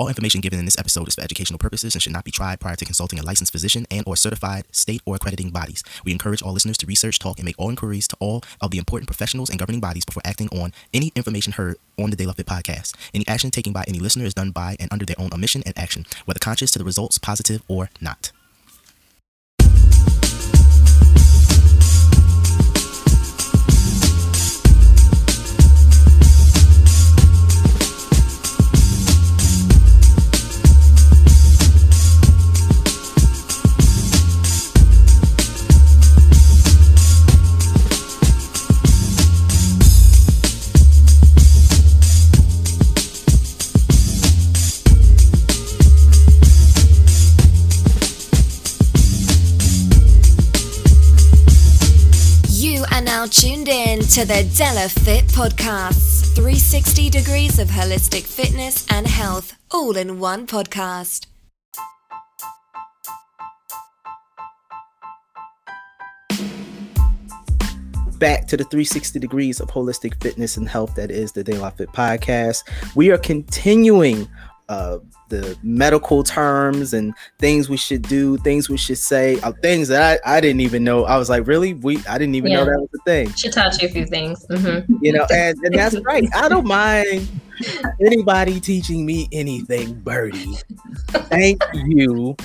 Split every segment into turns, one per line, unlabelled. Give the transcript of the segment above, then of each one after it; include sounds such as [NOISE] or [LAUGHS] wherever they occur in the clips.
All information given in this episode is for educational purposes and should not be tried prior to consulting a licensed physician and or certified state or accrediting bodies. We encourage all listeners to research, talk, and make all inquiries to all of the important professionals and governing bodies before acting on any information heard on the De La Fit podcast. Any action taken by any listener is done by and under their own omission and action, whether conscious to the results positive or not.
In to the De La Fit Podcasts 360 degrees of holistic fitness and health, all in one podcast.
back to the 360 degrees of holistic fitness and health that is the La Fit podcast. We are continuing uh, the medical terms and things we should do, things we should say, uh, things that I, I didn't even know. I was like, really? We I didn't even know that was a thing.
She taught you a few things. hmm
You know, and, and that's right. I don't mind anybody teaching me anything, Birdie. Thank you.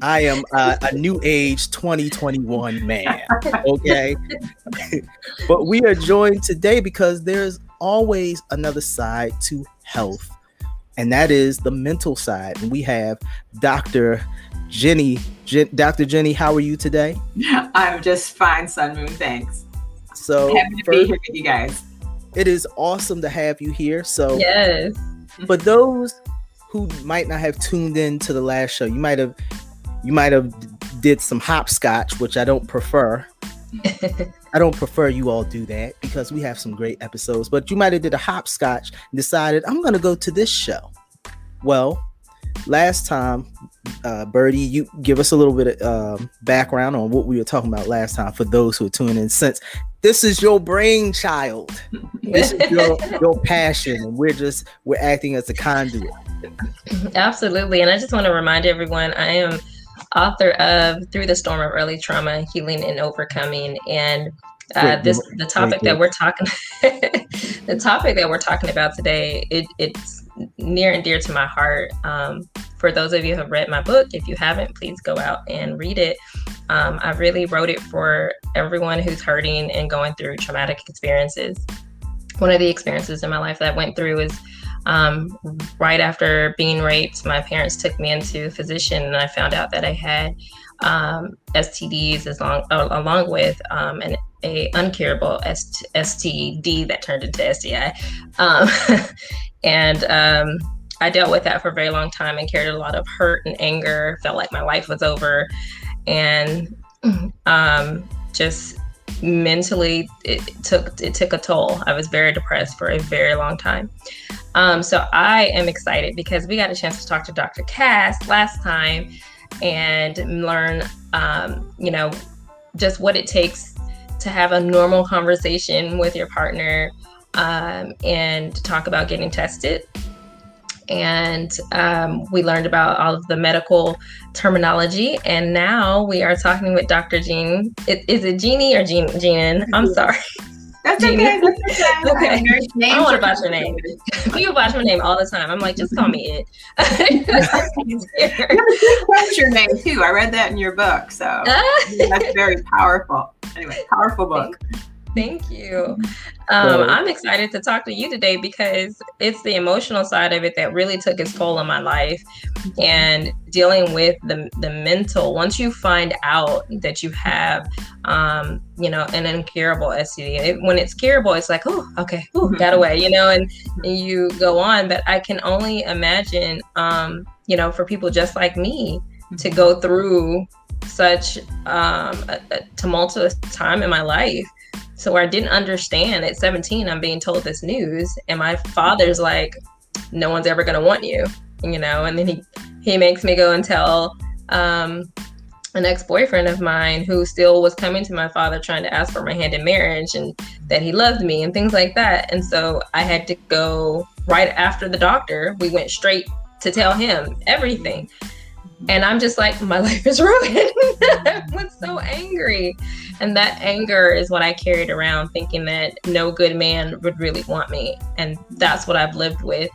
I am uh, a new age 2021 man. Okay. [LAUGHS] but we are joined today because there's always another side to health, and that is the mental side. And we have Dr. Jenny. Jen, Dr. Jenny, how are you today? [LAUGHS]
I'm just fine, Sun Moon. Thanks.
So,
Happy to be here with you guys.
it is awesome to have you here. So,
Yes.
for those who might not have tuned in to the last show, you might have you might have did some hopscotch, which I don't prefer. [LAUGHS] I don't prefer you all do that because we have some great episodes, but you might have did a hopscotch and decided I'm going to go to this show. Well, last time, uh, Birdie, you give us a little bit of um, background on what we were talking about last time for those who are tuning in. Since this is your brainchild, this is your, your passion, and we're just we're acting as a conduit.
Absolutely. And I just want to remind everyone I am author of Through the Storm of Early Trauma, Healing and Overcoming. And uh, this the topic that we're talking [LAUGHS] the topic that we're talking about today, it, it's near and dear to my heart. Um, for those of you who have read my book, if you haven't, please go out and read it. Um, I really wrote it for everyone who's hurting and going through traumatic experiences. One of the experiences in my life that I went through is um, right after being raped, my parents took me into a physician, and I found out that I had um, STDs as long, uh, along with um, an a uncurable ST- STD that turned into STI, um, [LAUGHS] and um, I dealt with that for a very long time and carried a lot of hurt and anger. Felt like my life was over, and [CLEARS THROAT] um, just mentally it took it took a toll. I was very depressed for a very long time. Um, so I am excited because we got a chance to talk to Dr. Cass last time and learn, um, you know, just what it takes to have a normal conversation with your partner um, and talk about getting tested. And um, we learned about all of the medical terminology. And now we are talking with Dr. Jean. Is, is it Jeannie or Jean? Jean? I'm sorry.
That's
Jean.
okay. That's okay. [LAUGHS]
Okay. I don't want to botch your name. People [LAUGHS] botch my name all the time. I'm like, just call me it.
What's your name too? I read that in your book, so [LAUGHS] that's very powerful. Anyway, powerful book.
Thank you. [LAUGHS] Um, I'm excited to talk to you today because it's the emotional side of it that really took its toll on my life and dealing with the, the mental. Once you find out that you have, um, you know, an incurable STD, it, when it's curable, it's like, oh, okay, ooh, [LAUGHS] got away, you know, and, and you go on. But I can only imagine, um, you know, for people just like me to go through such um, a, a tumultuous time in my life so I didn't understand at 17, I'm being told this news, and my father's like, "No one's ever gonna want you," you know. And then he he makes me go and tell um, an ex-boyfriend of mine who still was coming to my father trying to ask for my hand in marriage and that he loved me and things like that. And so I had to go right after the doctor. We went straight to tell him everything. And I'm just like, my [LAUGHS] life is ruined. [LAUGHS] I was so angry. And that anger is what I carried around, thinking that no good man would really want me. And that's what I've lived with.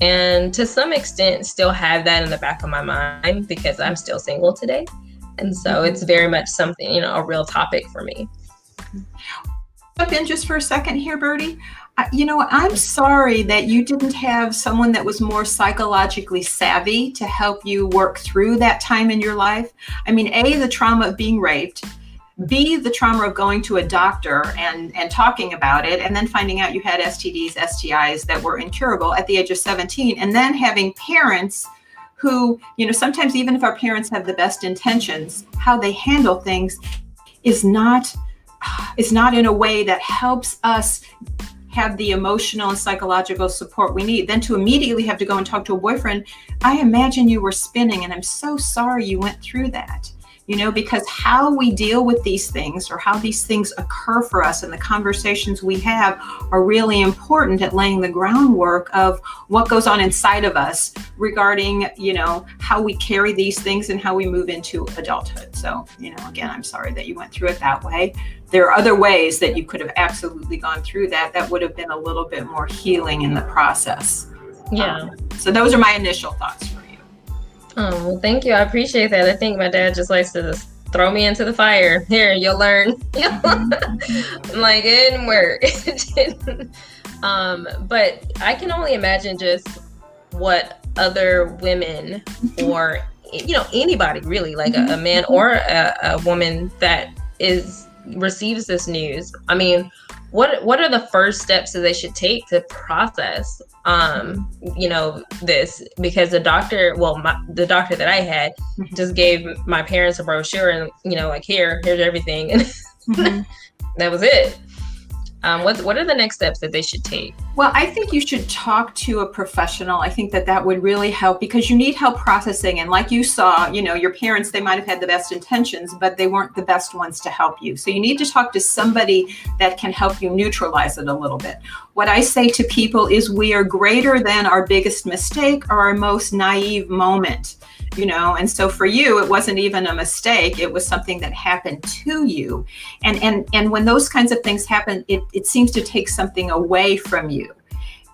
And to some extent, still have that in the back of my mind because I'm still single today. And so mm-hmm. it's very much something, you know, a real topic for me.
Jump in just for a second here, Birdie you know, I'm sorry that you didn't have someone that was more psychologically savvy to help you work through that time in your life. I mean, A, the trauma of being raped, B, the trauma of going to a doctor and, and talking about it, and then finding out you had STDs, STIs that were incurable at the age of 17, and then having parents who, you know, sometimes even if our parents have the best intentions, how they handle things is not is not in a way that helps us have the emotional and psychological support we need. Then to immediately have to go and talk to a boyfriend, I imagine you were spinning, and I'm so sorry you went through that. You know, because how we deal with these things or how these things occur for us and the conversations we have are really important at laying the groundwork of what goes on inside of us regarding, you know, how we carry these things and how we move into adulthood. So, you know, again, I'm sorry that you went through it that way. There are other ways that you could have absolutely gone through that that would have been a little bit more healing in the process.
Yeah. Um,
so those are my initial thoughts
oh well thank you. I appreciate that. I think my dad just likes to just throw me into the fire. [LAUGHS] Here you'll learn. [LAUGHS] Like it didn't work. [LAUGHS] Um but i can only imagine just what other women or you know anybody really like a, a man mm-hmm. or a, a woman that is receives this news, I mean, what what are the first steps that they should take to process um you know this because the doctor well my, the doctor that i had mm-hmm. just gave my parents a brochure and you know like here here's everything and [LAUGHS] mm-hmm. that was it um, what what are the next steps that they should take?
Well, I think you should talk to a professional. I think that that would really help because you need help processing. And like you saw, you know, your parents they might have had the best intentions, but they weren't the best ones to help you. So you need to talk to somebody that can help you neutralize it a little bit. What I say to people is we are greater than our biggest mistake or our most naive moment you know? And so for you it wasn't even a mistake. It was something that happened to you. And and and when those kinds of things happen it, it seems to take something away from you.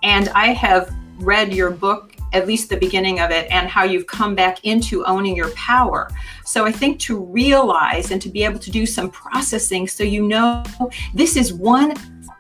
And i have read your book at least the beginning of it and how you've come back into owning your power. So i think to realize and to be able to do some processing so you know this is one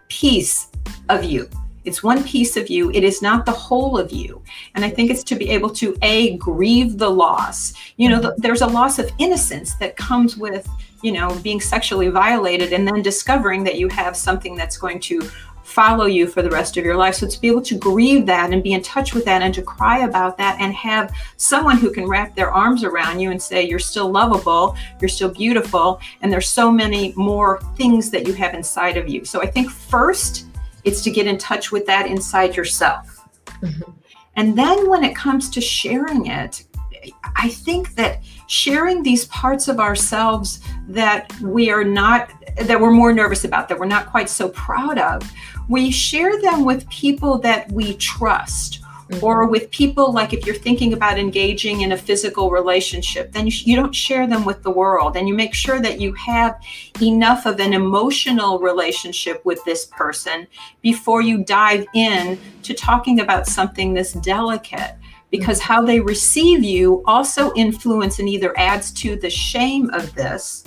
piece of you it's one piece of you. It is not the whole of you. And I think it's to be able to a grieve the loss. You know, the, there's a loss of innocence that comes with, you know, being sexually violated and then discovering that you have something that's going to follow you for the rest of your life. So to be able to grieve that and be in touch with that and to cry about that and have someone who can wrap their arms around you and say, you're still lovable, you're still beautiful, and there's so many more things that you have inside of you. So I think first, it's to get in touch with that inside yourself. Mm-hmm. And then when it comes to sharing it, I think that sharing these parts of ourselves that we are not, that we're more nervous about, that we're not quite so proud of, we share them with people that we trust mm-hmm. or with people like if you're thinking about engaging in a physical relationship then you, you don't share them with the world. And you make sure that you have enough of an emotional relationship with this person before you dive in to talking about something this delicate. Because how they receive you also influence and either adds to the shame of this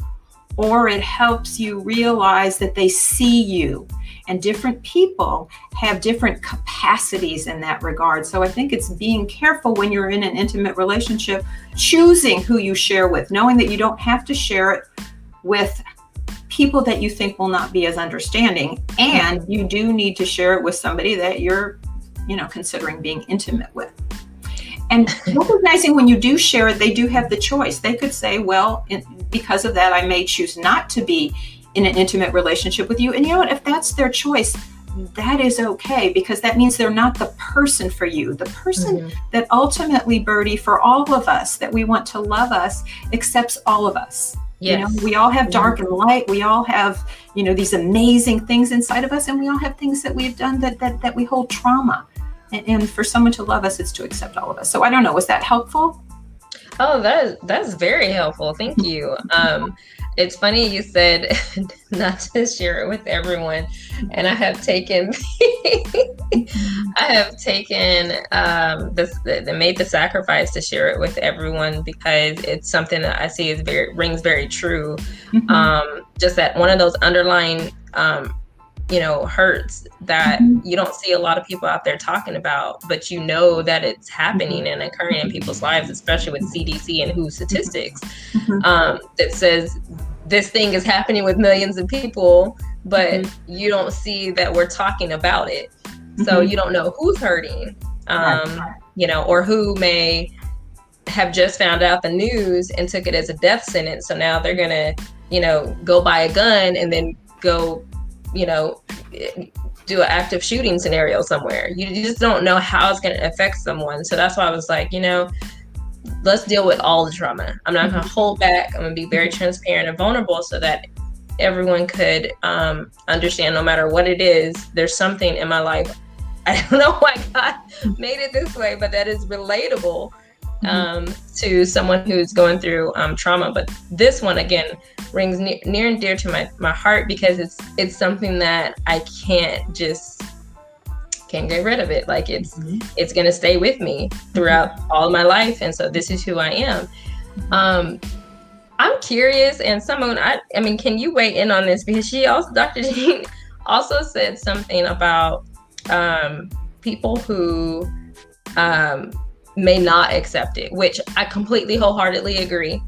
or it helps you realize that they see you and different people have different capacities in that regard. So I think it's being careful when you're in an intimate relationship, choosing who you share with, knowing that you don't have to share it with people that you think will not be as understanding. And you do need to share it with somebody that you're you know considering being intimate with. And [LAUGHS] recognizing when you do share it they do have the choice. They could say well because of that i may choose not to be in an intimate relationship with you. And you know what? If that's their choice, that is okay because that means they're not the person for you. The person mm-hmm. that ultimately, Birdie, for all of us that we want to love us, accepts all of us. Yes. You know, we all have dark and light. We all have, you know, these amazing things inside of us, and we all have things that we've done that that, that we hold trauma. And, and for someone to love us, it's to accept all of us. So I don't know. Was that helpful?
Oh, that is that's very helpful. Thank you. Um, it's funny you said [LAUGHS] not to share it with everyone, and I have taken [LAUGHS] I have taken um, this the, made the sacrifice to share it with everyone because it's something that I see is very rings very true. Mm-hmm. Um, just that one of those underlying um, you know hurts that mm-hmm. you don't see a lot of people out there talking about but you know that it's happening and occurring in people's lives especially with cdc and who statistics mm-hmm. um, that says this thing is happening with millions of people but mm-hmm. you don't see that we're talking about it so mm-hmm. you don't know who's hurting um, you know or who may have just found out the news and took it as a death sentence so now they're gonna you know go buy a gun and then go you know, do an active shooting scenario somewhere. You, just don't know how it's going to affect someone. So that's why I was like, you know, let's deal with all the trauma. I'm not going to hold back. I'm going to be very transparent and vulnerable so that everyone could um, understand no matter what it is, there's something in my life. [LAUGHS] I don't know why God made it this way, but that is relatable mm-hmm. Um, to someone who's going through um, trauma. But this one, again, rings near, near and dear to my, my heart because it's it's something that I can't just can't get rid of it. Like it's mm-hmm. it's gonna stay with me throughout all of my life, and so this is who I am. Um, I'm curious, and someone I I mean, can you weigh in on this because she also Dr. [LAUGHS] Jean also said something about um, people who um, may not accept it, which I completely wholeheartedly agree.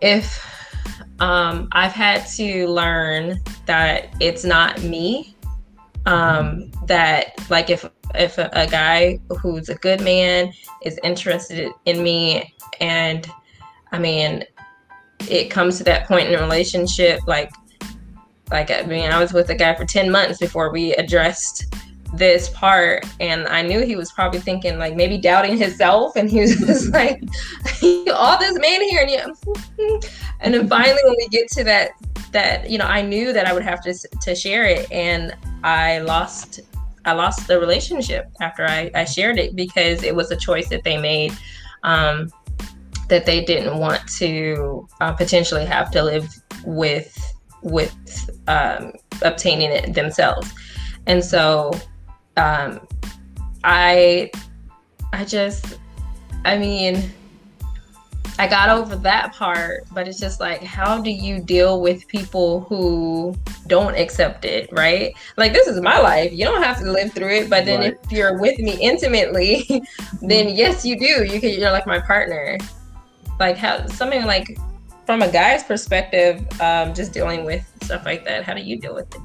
If um, I've had to learn that it's not me. Um, that like if if a, a guy who's a good man is interested in me, and I mean, it comes to that point in a relationship, like like I mean, I was with a guy for ten months before we addressed this part and i knew he was probably thinking like maybe doubting himself and he was [LAUGHS] just like all this man here and yeah [LAUGHS] and then finally when we get to that that you know i knew that i would have to to share it and i lost i lost the relationship after i, I shared it because it was a choice that they made um, that they didn't want to uh, potentially have to live with with um, obtaining it themselves. And so um, I I just I mean I got over that part, but it's just like, how do you deal with people who don't accept it, right? Like, this is my life. You don't have to live through it. But then right. if you're with me intimately, [LAUGHS] then yes, you do. You can, you're like my partner. Like, how something like from a guy's perspective, um, just dealing with stuff like that, how do you deal with it?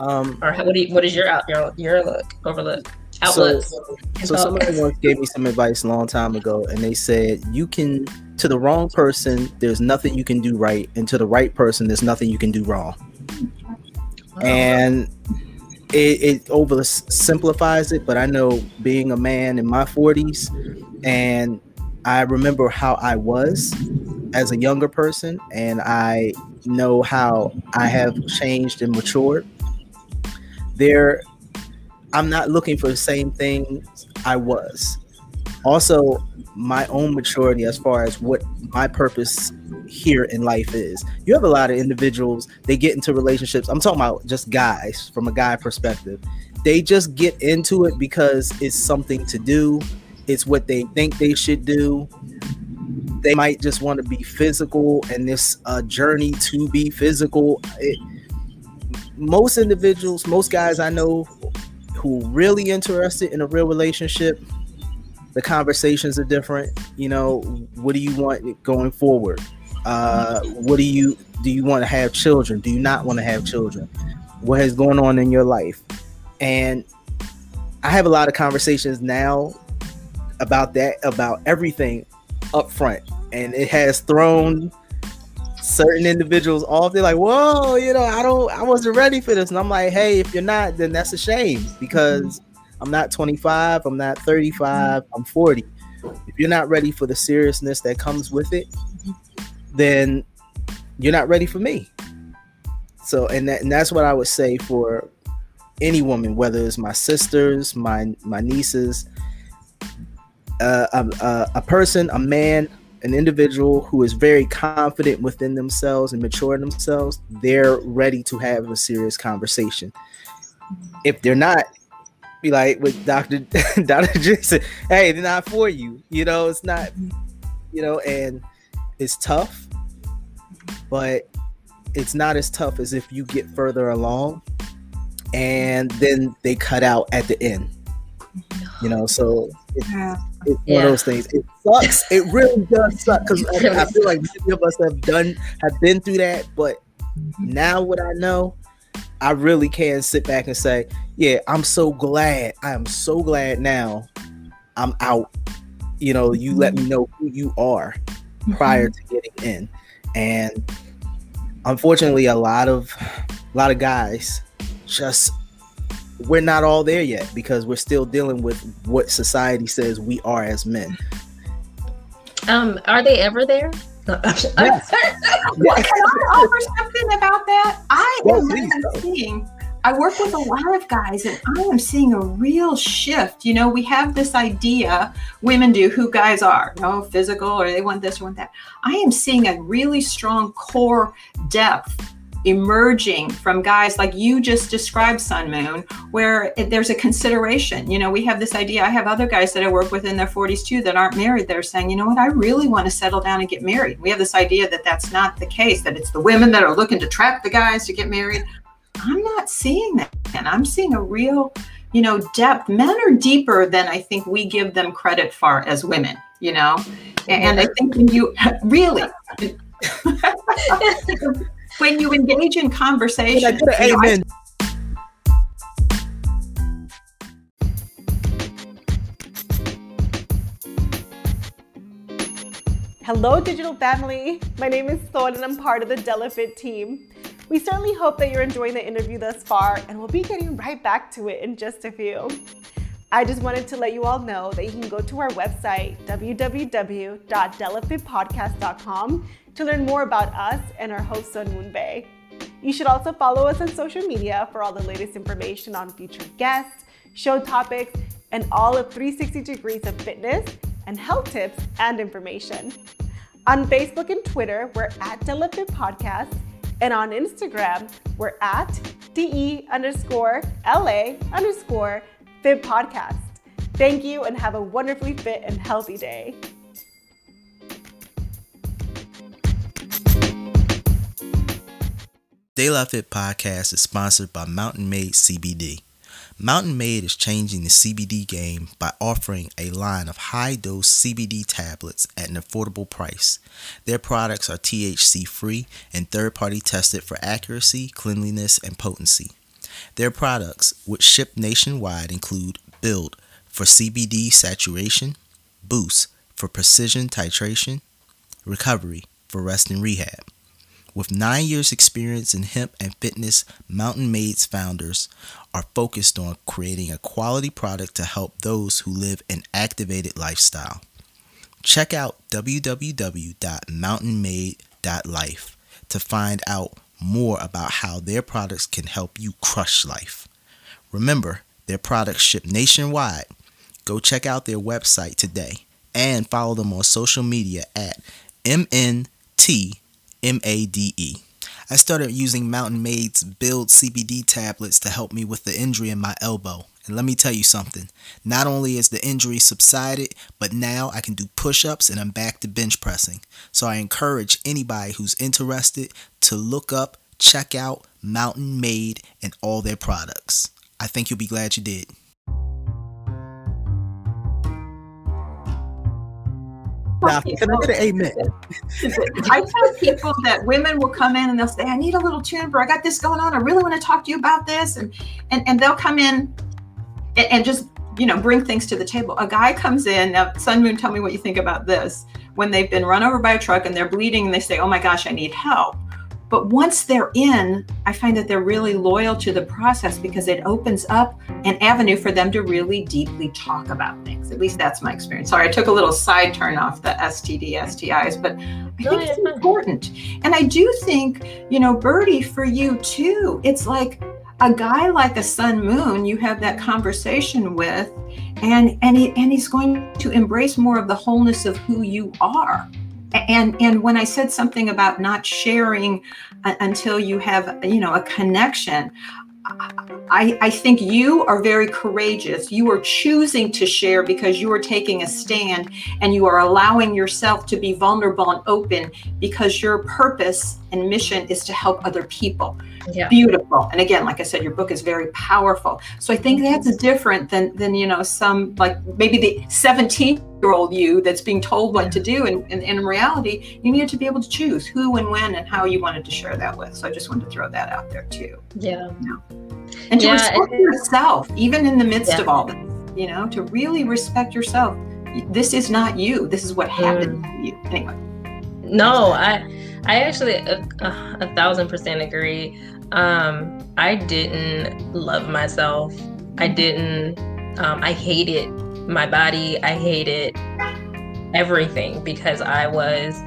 Um, or what do you, what is your out your your look overlook? Outlooks.
So, so somebody once gave me some advice a long time ago, and they said you can to the wrong person, there's nothing you can do right, and to the right person, there's nothing you can do wrong. And it, it oversimplifies it, but I know being a man in my 40s, and I remember how I was as a younger person, and I know how I have changed and matured there I'm not looking for the same thing I was. Also, my own maturity as far as what my purpose here in life is. You have a lot of individuals, they get into relationships. I'm talking about just guys from a guy perspective. They just get into it because it's something to do, it's what they think they should do. They might just want to be physical and this uh, journey to be physical. It, most individuals, most guys I know who really interested in a real relationship, the conversations are different. You know, what do you want going forward? Uh, what do you do? You want to have children? Do you not want to have children? What has going on in your life? And I have a lot of conversations now about that, about everything up front, and it has thrown certain individuals off. They're like, whoa, you know, I don't, I wasn't ready for this. And I'm like, hey, if you're not, then that's a shame because I'm not 25, I'm not 35, I'm 40. If you're not ready for the seriousness that comes with it, then you're not ready for me. So, and that, and that's what I would say for any woman, whether it's my sisters, my my nieces, uh, a, a person, a man, an individual who is very confident within themselves and mature in themselves, they're ready to have a serious conversation. If they're not, be like with Dr. Dr. Jason, hey, they're not for you. You know, it's not, you know, and it's tough, but it's not as tough as if you get further along and then they cut out at the end. You know, so yeah. It's one of those things. It sucks. It really does suck because I, I, feel like many of us have done have been through that. But now, what I know, I really can sit back and say, yeah, I'm so glad. I am so glad now. I'm out. You know, you let me know who you are prior mm-hmm. to getting in, and unfortunately, a lot of a lot of guys just we're not all there yet because we're still dealing with what society says we are as men.
Um, are they ever there?
yes. well, [LAUGHS] can I offer something about that? I am seeing. I work with a lot of guys, and I am seeing a real shift. You know, we have this idea, women do, who guys are, no know, physical, or they want this or want that. I am seeing a really strong core depth emerging from guys like you just described sun moon where it, there's a consideration. You know we have this idea. I have other guys that i work with in their 40s too that aren't married they're saying you know what? I really want to settle down and get married. We have this idea that that's not the case that it's the women that are looking to trap the guys to get married. I'm not seeing that. And i'm seeing a real you know depth. Men are deeper than i think we give them credit for as women you know? And, and i think when you [LAUGHS] really [LAUGHS] [LAUGHS] when you engage in conversation. Amen.
Hello, digital family. My name is Thorn and I'm part of the DelaFit team. We certainly hope that you're enjoying the interview thus far, and we'll be getting right back to it in just a few. I just wanted to let you all know that you can go to our website, www.delafitpodcast.com, to learn more about us and our host, Sun Moon Bae. You should also follow us on social media for all the latest information on future guests, show topics, and all of 360 degrees of fitness and health tips and information. On Facebook and Twitter, we're at DelaFit Podcast, and on Instagram, we're at DE underscore LA underscore Fit Podcast. Thank you and have a wonderfully fit and healthy day.
De La Fit podcast is sponsored by Mountain Made CBD. Mountain Made is changing the CBD game by offering a line of high dose CBD tablets at an affordable price. Their products are THC free and third party tested for accuracy, cleanliness, and potency. Their products, which ship nationwide, include Build for CBD saturation, Boost for precision titration, Recovery for rest and rehab. With nine years' experience in hemp and fitness, Mountain Made's founders are focused on creating a quality product to help those who live an activated lifestyle. Check out www.mountainmade.life to find out more about how their products can help you crush life. Remember, their products ship nationwide. Go check out their website today and follow them on social media at MNTMADE. I started using Mountain Made's Build CBD tablets to help me with the injury in my elbow. And let me tell you something. Not only is the injury subsided, but now I can do push ups and I'm back to bench pressing. So I encourage anybody who's interested to look up, check out Mountain Made and all their products. I think you'll be glad you did.
Now, can I get an amen?
I tell people that women will come in and they'll say, I need a little tuner. I got this going on. I really want to talk to you about this. And and, and they'll come in and, and just you know bring things to the table. A guy comes in, now Sun Moon, tell me what you think about this. When they've been run over by a truck and they're bleeding and they say, Oh my gosh, I need help but once they're in, I find that they're really loyal to the process because it opens up an avenue for them to really deeply talk about things. At least that's my experience. Sorry, I took a little side turn off the STD, STIs, but I think it's important. And I do think, you know, Birdie, for you too, it's like a guy like a sun moon you have that conversation with and and he, and he's going to embrace more of the wholeness of who you are and and when i said something about not sharing uh, until you have you know a connection I, I think you are very courageous. You are choosing to share because you are taking a stand and you are allowing yourself to be vulnerable and open because your purpose and mission is to help other people. Yeah. Beautiful. And again, like I said, your book is very powerful. So I think that's different than than you know some like maybe the 17 year old you that's being told what to do. And, and, and, in reality, you needed to be able to choose who and when and how you wanted to share that with. So I just wanted to throw that out there too.
Yeah.
You know? And to yeah, respect yourself, even in the midst yeah. of all this, you know, to really respect yourself. This is not you. This is what happened mm. to you. Anyway.
No, I I actually a, a, a thousand percent agree. Um, I didn't love myself. I didn't. Um, I hated my body. I hated everything because I was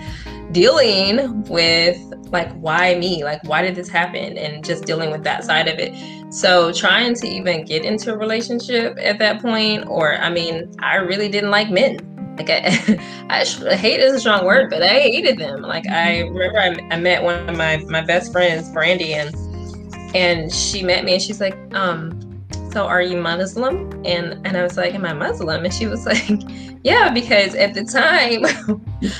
dealing with like why me like why did this happen and just dealing with that side of it so trying to even get into a relationship at that point or i mean i really didn't like men like I, [LAUGHS] I hate is a strong word, but I hated them. Like I remember I, I met one of my my best friends, Brandy, and and she met me and she's like, um, so are you Muslim? And and I was like, am I Muslim? And she was [LAUGHS] like, yeah, because at the time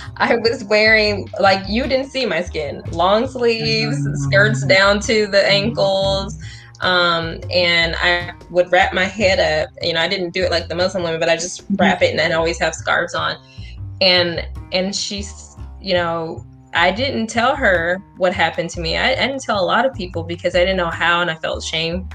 [LAUGHS] I was wearing like you didn't see my skin, long sleeves, skirts down to the ankles. Um, and I would wrap my head up. You know, I didn't do it like the Muslim women, but I just mm-hmm. wrap it and then always have scarves on. And and she's, you know, I didn't tell her what happened to me. I, I didn't tell a lot of people because I didn't know how and I felt shame.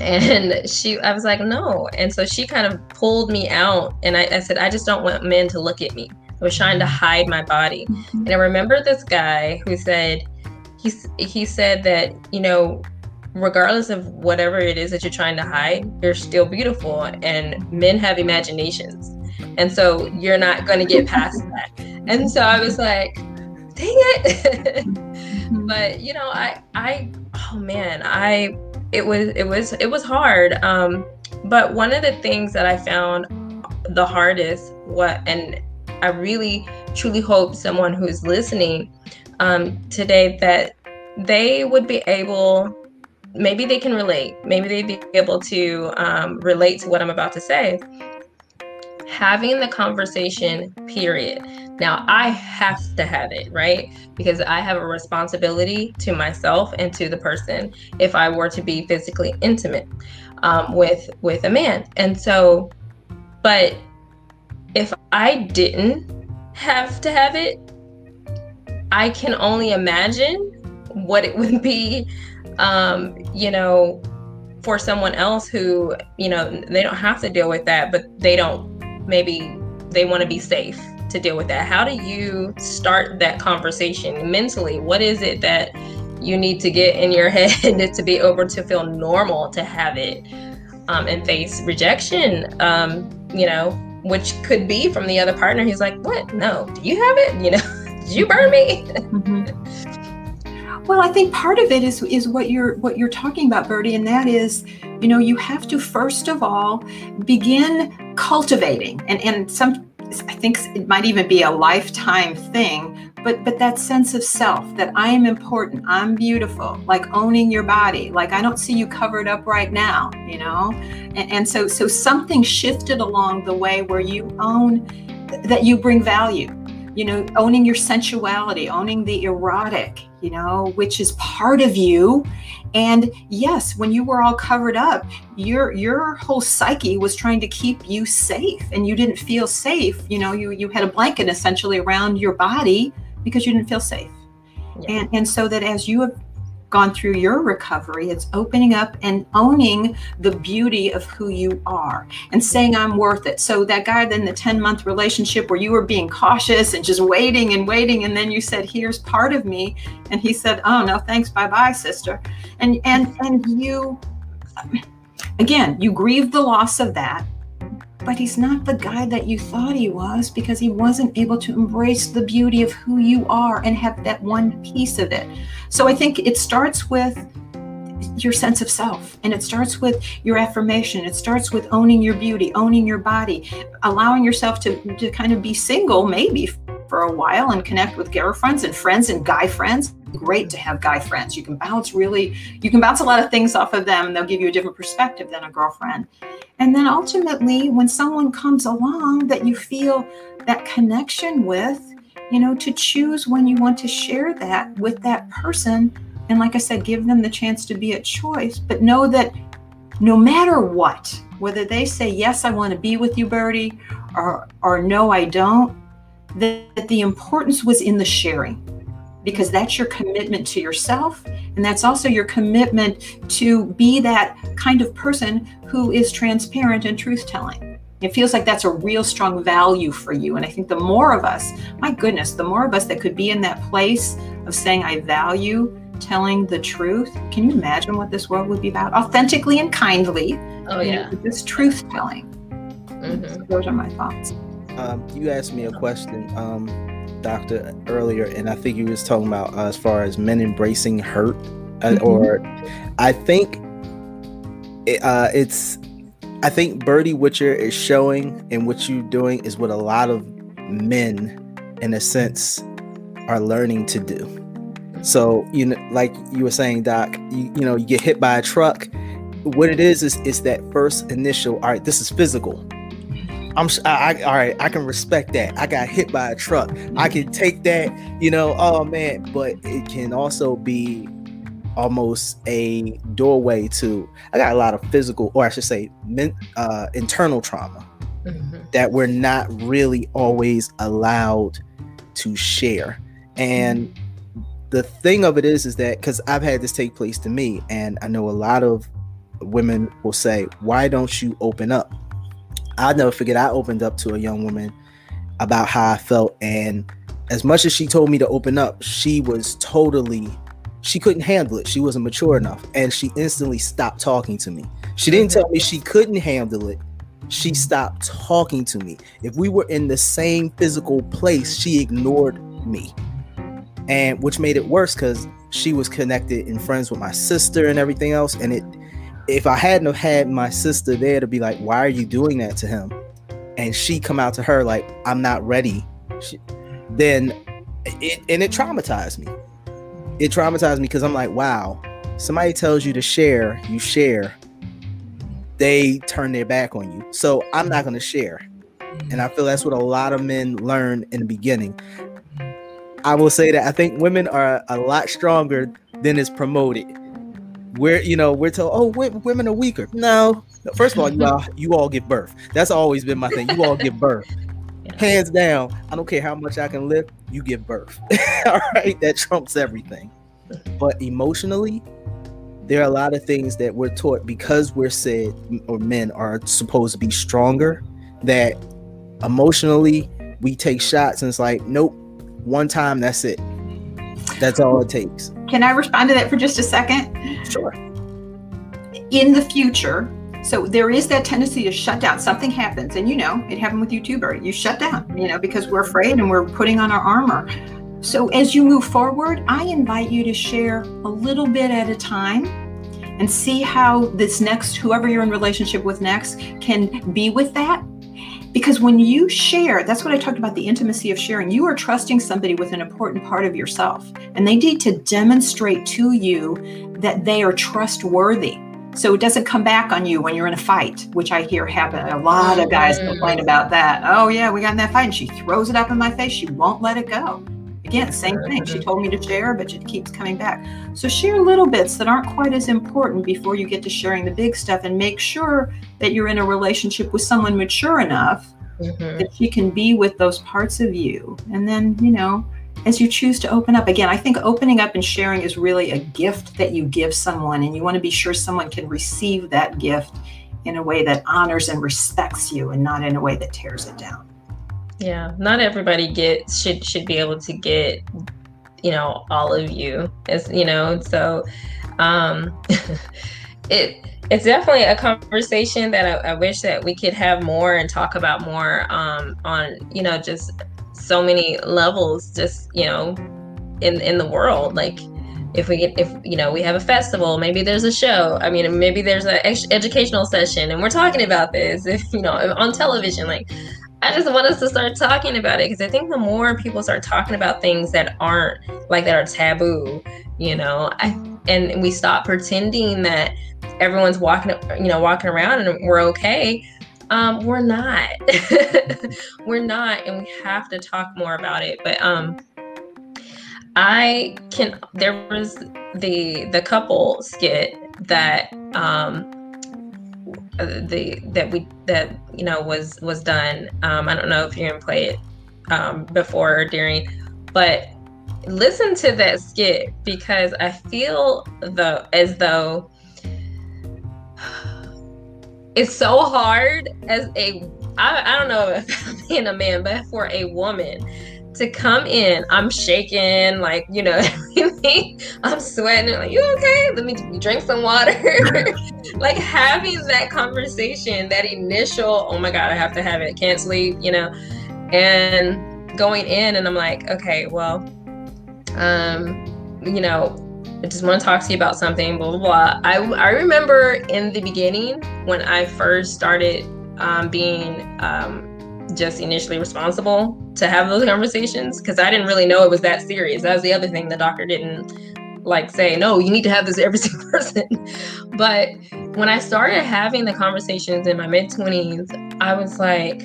And [LAUGHS] she, I was like, no. And so she kind of pulled me out and I, I said, I just don't want men to look at me. I was trying to hide my body. Mm-hmm. And I remember this guy who said, he, he said that, you know, regardless of whatever it is that you're trying to hide, you're still beautiful. And men have imaginations. And so you're not going to get past [LAUGHS] that. And so I was like, dang it. [LAUGHS] but, you know, I, I, oh man, I, it was, it was, it was hard. Um, but one of the things that I found the hardest, what, and I really truly hope someone who's listening um, today that they would be able maybe they can relate. Maybe they'd be able to um, relate to what I'm about to say. Having the conversation, period. Now, I have to have it, right? Because I have a responsibility to myself and to the person if I were to be physically intimate um, with with a man. And so, but if I didn't have to have it, I can only imagine what it would be um, you know, for someone else who, you know, they don't have to deal with that, but they don't, maybe they want to be safe to deal with that. How do you start that conversation mentally? What is it that you need to get in your [LAUGHS] head to be able to feel normal to have it um, and face rejection? Um, you know, which could be from the other partner. He's like, "What? No, do you have it? You know, [LAUGHS] did you burn me?" Mm-hmm. [LAUGHS]
Well, I think part of it is is what you're what you're talking about, Birdie, and that is, you know, you have to first of all begin cultivating, and and some I think it might even be a lifetime thing, but but that sense of self that I am important, I'm beautiful, like owning your body, like I don't see you covered up right now, you know, and, and so so something shifted along the way where you own that you bring value. You know, owning your sensuality, owning the erotic, you know, which is part of you. And yes, when you were all covered up, your your whole psyche was trying to keep you safe and you didn't feel safe. You know, you you had a blanket essentially around your body because you didn't feel safe. Yeah. And and so that as you have gone through your recovery. It's opening up and owning the beauty of who you are and saying, I'm worth it. So, that guy in the 10 month relationship where you were being cautious and just waiting and waiting, and then you said, Here's part of me. And he said, Oh, no, thanks. Bye bye, sister. And, and, and you, again, you grieve the loss of that but he's not the guy that you thought he was because he wasn't able to embrace the beauty of who you are and have that one piece of it. So I think it starts with your sense of self and it starts with your affirmation it starts with owning your beauty owning your body allowing yourself to, to kind of be single maybe for a while and connect with girlfriends and friends and guy friends great to have guy friends. You can bounce really you can bounce a lot of things off of them and they'll give you a different perspective than a girlfriend. And then ultimately when someone comes along that you feel that connection with you know to choose when you want to share that with that person. And like I said, give them the chance to be a choice, but know that no matter what, whether they say, yes, I want to be with you, Birdie, or, or no, I don't, that the importance was in the sharing because that's your commitment to yourself. And that's also your commitment to be that kind of person who is transparent and truth telling. It feels like that's a real strong value for you. And I think the more of us, my goodness, the more of us that could be in that place of saying, I value telling the truth. Can you imagine what this world would be about? Authentically and kindly.
Oh, yeah.
This truth telling. Mm-hmm. So those are my thoughts.
Um, you asked me a question, um, Doctor, earlier, and I think you was talking about uh, as far as men embracing hurt, uh, mm-hmm. or I think it, uh, it's, I think Birdie Witcher is showing, and what you're doing is what a lot of men, in a sense, are learning to do so you know, like you were saying, Doc, you, you know, you get hit by a truck. What it is is is that first initial. All right, this is physical. I'm I, I, all right. I can respect that. I got hit by a truck. I can take that. You know, oh man. But it can also be almost a doorway to. I got a lot of physical, or I should say, men, uh, internal trauma mm-hmm. that we're not really always allowed to share. And the thing of it is is that because i've had this take place to me and i know a lot of women will say why don't you open up i'll never forget i opened up to a young woman about how i felt and as much as she told me to open up she was totally she couldn't handle it. She wasn't mature enough and she instantly stopped talking to me. She didn't mm-hmm. tell me she couldn't handle it. She stopped talking to me. If we were in the same physical place she ignored me. And which made it worse because she was connected and friends with my sister and everything else and it if i hadn't have had my sister there to be like why are you doing that to him? and she come out to her like i'm not ready she, then it and it traumatized me. It traumatized me because i'm like wow somebody tells you to share you share. They turn their back on you. So i'm not going to share. And i feel that's what a lot of men learn in the beginning. I will say that I think women are a lot stronger than is promoted. We're, you know, we're told, oh, women are weaker. No, first of all, you all, [LAUGHS] you all give birth. That's always been my thing. You all give birth. Hands down. I don't care how much I can lift. You give birth. [LAUGHS] all right, that trumps everything. But emotionally, there are a lot of things that we're taught because we're said or men are supposed to be stronger. That emotionally we take shots and it's like, nope, one time, that's it. That's all it takes.
Can I respond to that for just a second?
Sure.
In the future, so there is that tendency to shut down. Something happens, and you know, it happened with YouTuber. You shut down, you know, because we're afraid and we're putting on our armor. So as you move forward, I invite you to share a little bit at a time and see how this next, whoever you're in relationship with next, can be with that because when you share, that's what I talked about the intimacy of sharing. You are trusting somebody with an important part of yourself, and they need to demonstrate to you that they are trustworthy. So it doesn't come back on you when you're in a fight, which I hear happen. A lot of guys complain about that. Oh, yeah, we got in that fight, and she throws it up in my face. She won't let it go. Again, same thing. She told me to share, but it keeps coming back. So share little bits that aren't quite as important before you get to sharing the big stuff and make sure that you're in a relationship with someone mature enough mm-hmm. that she can be with those parts of you. And then, you know, as you choose to open up again, I think opening up and sharing is really a gift that you give someone, and you want to be sure someone can receive that gift in a way that honors and respects you and not in a way that tears it down.
Yeah, not everybody gets should should be able to get you know all of you as you know so um [LAUGHS] it it's definitely a conversation that I, I, wish that we could have more and talk about more um on you know just so many levels just you know in in the world. Like if we get if you know we have a festival maybe there's a show. I mean maybe there's an educational session and we're talking about this [LAUGHS] if you know on television. Like i just want us to start talking about it because i think the more people start talking about things that aren't like that are taboo you know I, and we stop pretending that everyone's walking you know walking around and we're okay um we're not [LAUGHS] we're not and we have to talk more about it but um I can. There was the the couple skit that um the that we that you know was was done. Um, I don't know if you're gonna play it um, before or during, but listen to that skit because I feel the as though [SIGHS] it's so hard as a I, I don't know if [LAUGHS] being a man, but for a woman to come in, I'm shaking, like, you know. [LAUGHS] I'm sweating. Like, you okay? Let me drink some water. [LAUGHS] like having that conversation, that initial, oh my God, I have to have it, can't sleep, you know, and going in and I'm like, okay, well, um, you know, I just want to talk to you about something, blah, blah, blah. I, I remember in the beginning when I first started um, being um, just initially responsible to have those conversations because I didn't really know it was that serious. That was the other thing the doctor didn't like say, no, you need to have this every [LAUGHS] single person. but when I started having the conversations in my mid 20s, I was like,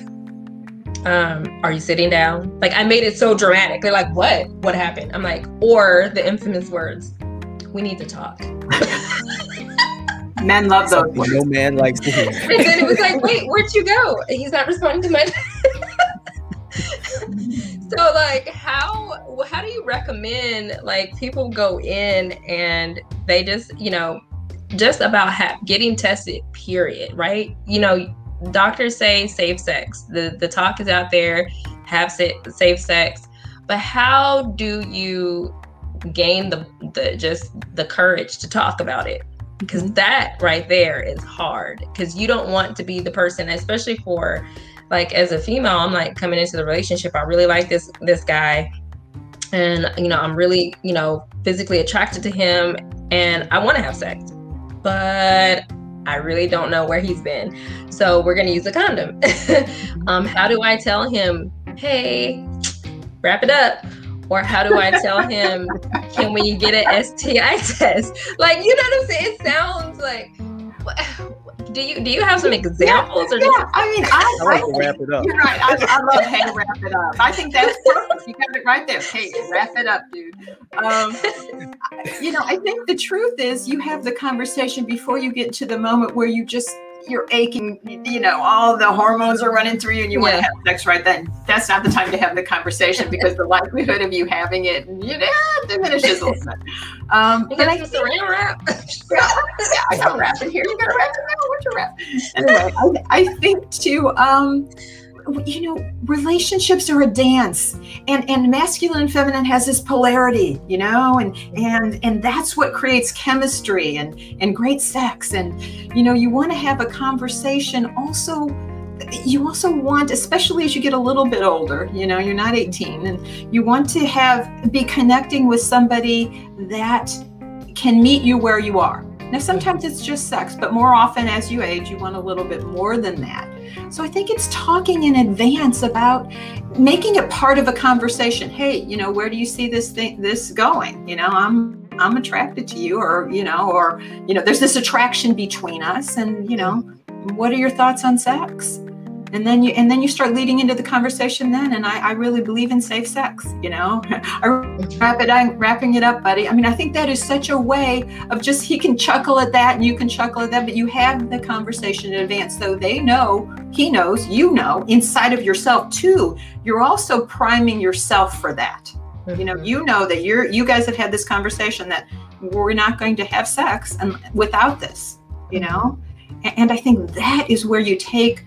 um, are you sitting down? Like I made it so dramatic. They're like, what? What happened? I'm like, or the infamous words, we need to talk. [LAUGHS]
Men love those.
No man likes to hear.
and then it was like, wait, where'd you go? He's not responding to my [LAUGHS] so like how how do you recommend like people go in and they just you know just about ha- getting tested period right you know doctors say safe sex the the talk is out there have sa- safe sex but how do you gain the the just the courage to talk about it because mm-hmm. that right there is hard because you don't want to be the person especially for like as a female i'm like coming into the relationship i really like this this guy. And you know i'm really you know physically attracted to him and i want to have sex but i really don't know where he's been. So we're going to use a condom. [LAUGHS] Um, how do i tell him hey wrap it up or how do I tell him, can we get an STI test? Like, you know what I'm saying? It sounds like do you do you have some examples?
Yeah, yeah. I mean, I, I like I, to wrap it up. You're right. I, I love hey, wrap it up. I think that's perfect. You got it right there. Hey, wrap it up, dude. Um, you know, I think the truth is you have the conversation before you get to the moment where you just you're aching, you know, all the hormones are running through you and you yeah. want to have sex right then. That's not the time to have the conversation [LAUGHS] because the likelihood of you having it, you know, diminishes a little bit. Um,
but I think, saran wrap.
yeah, I got a wrap in here. You got a wrap. What's your wrap? Anyway, I, I think too, um, you know relationships are a dance. And and masculine and feminine has this polarity you know and and and that's what creates chemistry and and great sex. And you know you want to have a conversation also you also want especially as you get a little bit older you know you're not 18 and you want to have be connecting with somebody that can meet you where you are now sometimes it's just sex but more often as you age you want a little bit more than that so I think it's talking in advance about making it part of a conversation. Hey, you know, where do you see this thing this going? You know, I'm I'm attracted to you or, you know, or you know, there's this attraction between us and, you know, what are your thoughts on sex? And then you and then you start leading into the conversation then and i, I really believe in safe sex you know? [LAUGHS] I wrap it i'm wrapping it up buddy. I mean i think that is such a way of just he can chuckle at that and you can chuckle at that but you have the conversation in advance so they know he knows you know inside of yourself too. You're also priming yourself for that. You know you know that you're you guys have had this conversation that we're not going to have sex and without this you know? And i think that is where you take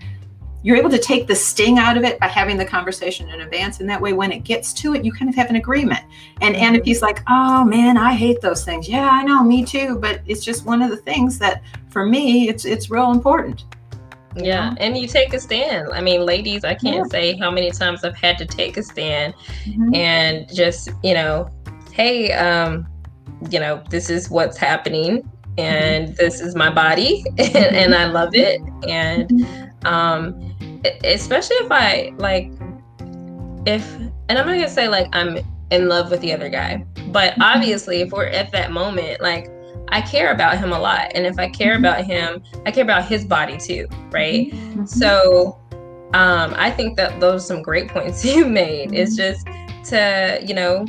you're able to take the sting out of it by having the conversation in advance and that way when it gets to it you kind of have an agreement and and if mm-hmm. he's like oh man i hate those things yeah i know me too but it's just one of the things that for me it's it's real important
yeah know? and you take a stand i mean ladies i can't yeah. say how many times i've had to take a stand mm-hmm. and just you know hey um you know, this is what's happening and this is my body [LAUGHS] and, and I love it. And um, especially if I like, if, and I'm not gonna say like I'm in love with the other guy, but obviously if we're at that moment, like I care about him a lot. And if I care about him, I care about his body too, right? Mm-hmm. So um, I think that those are some great points [LAUGHS] you made. It's just to, you know,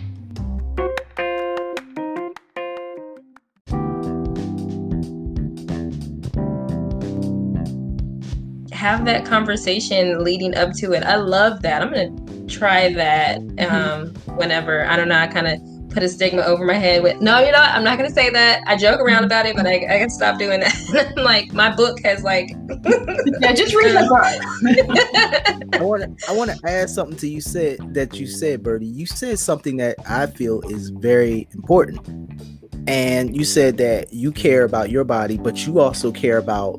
have that conversation leading up to it. I love that. I'm gonna try that mm-hmm. um, whenever. I don't know. I kind of put a stigma over my head with no you know what? i'm not going to say that i joke around mm-hmm. about it but i, I can stop doing that [LAUGHS] like my book has like [LAUGHS]
yeah just read the [LAUGHS] book
i want to i want to add something to you said that you said birdie you said something that i feel is very important and you said that you care about your body but you also care about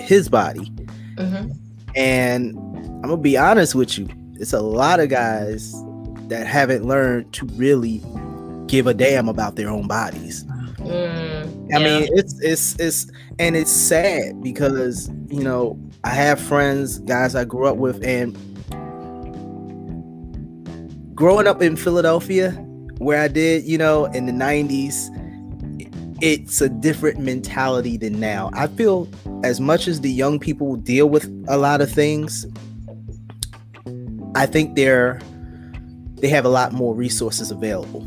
his body mm-hmm. and i'm gonna be honest with you it's a lot of guys that haven't learned to really give a damn about their own bodies. Mm, I mean, it's it's it's and it's sad because you know I have friends, guys I grew up with, and growing up in Philadelphia, where I did, you know, in the '90s, it's a different mentality than now. I feel as much as the young people deal with a lot of things, I think they're they have a lot more resources available.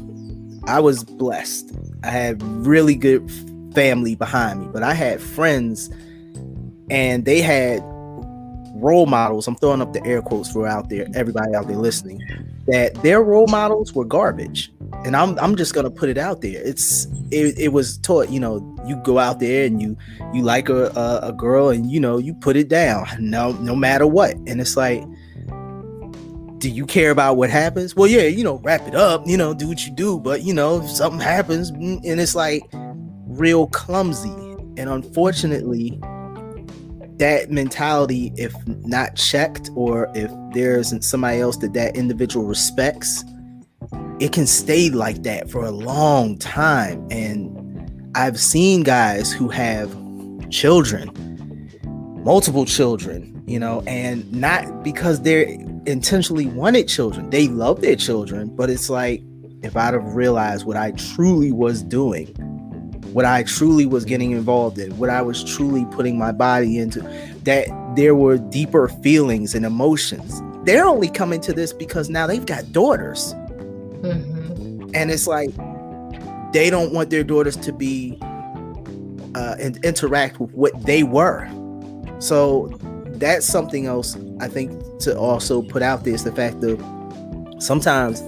I was blessed. I had really good family behind me, but I had friends and they had role models. I'm throwing up the air quotes for out there, everybody out there listening, that their role models were garbage. And I'm I'm just gonna put it out there. It's it, it was taught, you know, you go out there and you you like a, a, a girl and you know you put it down no no matter what. And it's like do you care about what happens? Well, yeah, you know, wrap it up, you know, do what you do, but you know, if something happens mm, and it's like real clumsy. And unfortunately, that mentality, if not checked, or if there isn't somebody else that that individual respects, it can stay like that for a long time. And I've seen guys who have children, multiple children, you know, and not because they're intentionally wanted children. They love their children, but it's like if I'd have realized what I truly was doing, what I truly was getting involved in, what I was truly putting my body into, that there were deeper feelings and emotions. They're only coming to this because now they've got daughters. Mm-hmm. And it's like they don't want their daughters to be uh, and interact with what they were. So that's something else I think to also put out there is the fact that sometimes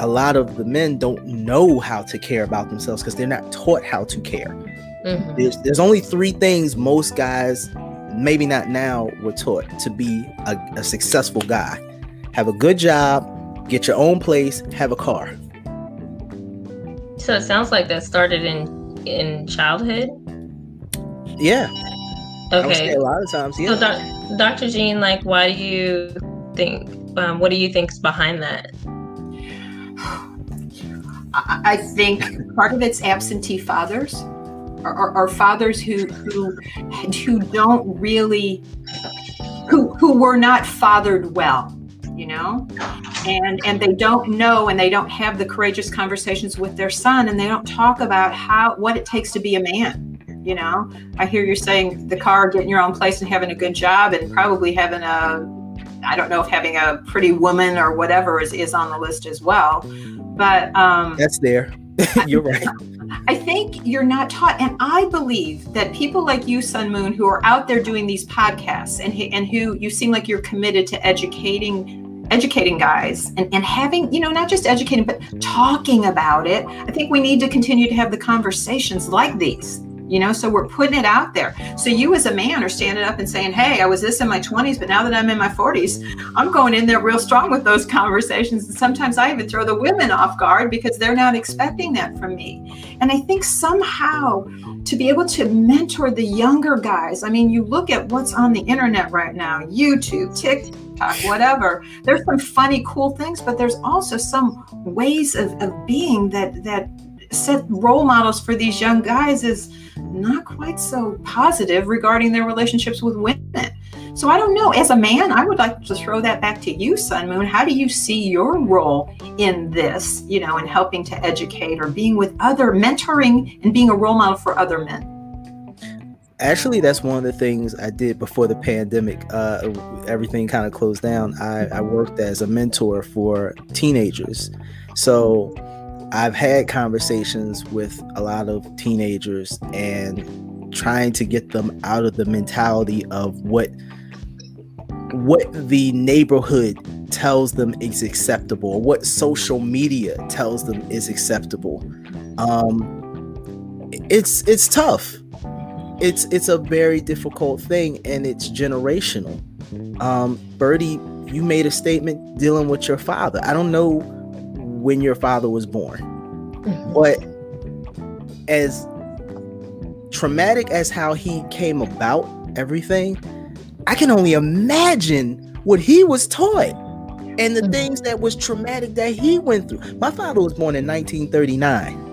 a lot of the men don't know how to care about themselves because they're not taught how to care. Mm-hmm. There's, there's only three things most guys, maybe not now, were taught to be a, a successful guy have a good job, get your own place, have a car.
So it sounds like that started in in childhood.
Yeah.
Okay.
a lot of times, yeah.
So Dr. Jean, like, why do you think? Um, what do you think's behind that?
I think part of it's absentee fathers, or, or, fathers who who who don't really who who were not fathered well you know? And and they don't know and they don't have the courageous conversations with their son and they don't talk about how what it takes to be a man you know? I hear you're saying the car getting your own place and having a good job and probably having a i don't know if having a pretty woman or whatever is, is on the list as well. But um
that's there. [LAUGHS] You're right.
I think you're not taught, and I believe that people like you, Sun Moon, who are out there doing these podcasts, and and who you seem like you're committed to educating educating guys and, and having, you know, not just educating, but talking about it. I think we need to continue to have the conversations like these you know so we're putting it out there. So you as a man are standing up and saying hey i was this in my 20s but now that i'm in my 40s i'm going in there real strong with those [LAUGHS] conversations. And sometimes i even throw the women off guard because they're not expecting that from me. And i think somehow to be able to mentor the younger guys i mean you look at what's on the internet right now youtube tiktok whatever there's some funny cool things but there's also some ways of, of being that that set role models for these young guys is not quite so positive regarding their relationships with women. So I don't know. As a man, I would like to throw that back to you, Sun Moon. How do you see your role in this, you know, in helping to educate or being with other, mentoring and being a role model for other men?
Actually, that's one of the things I did before the pandemic. Uh, everything kind of closed down. I, I worked as a mentor for teenagers. So I've had conversations with a lot of teenagers and trying to get them out of the mentality of what what the neighborhood tells them is acceptable, what social media tells them is acceptable. Um, it's it's tough. It's it's a very difficult thing, and it's generational. Um, Birdie, you made a statement dealing with your father. I don't know when your father was born. Mm-hmm. But as traumatic as how he came about everything, I can only imagine what he was taught and the mm-hmm. things that was traumatic that he went through. My father was born in 1939.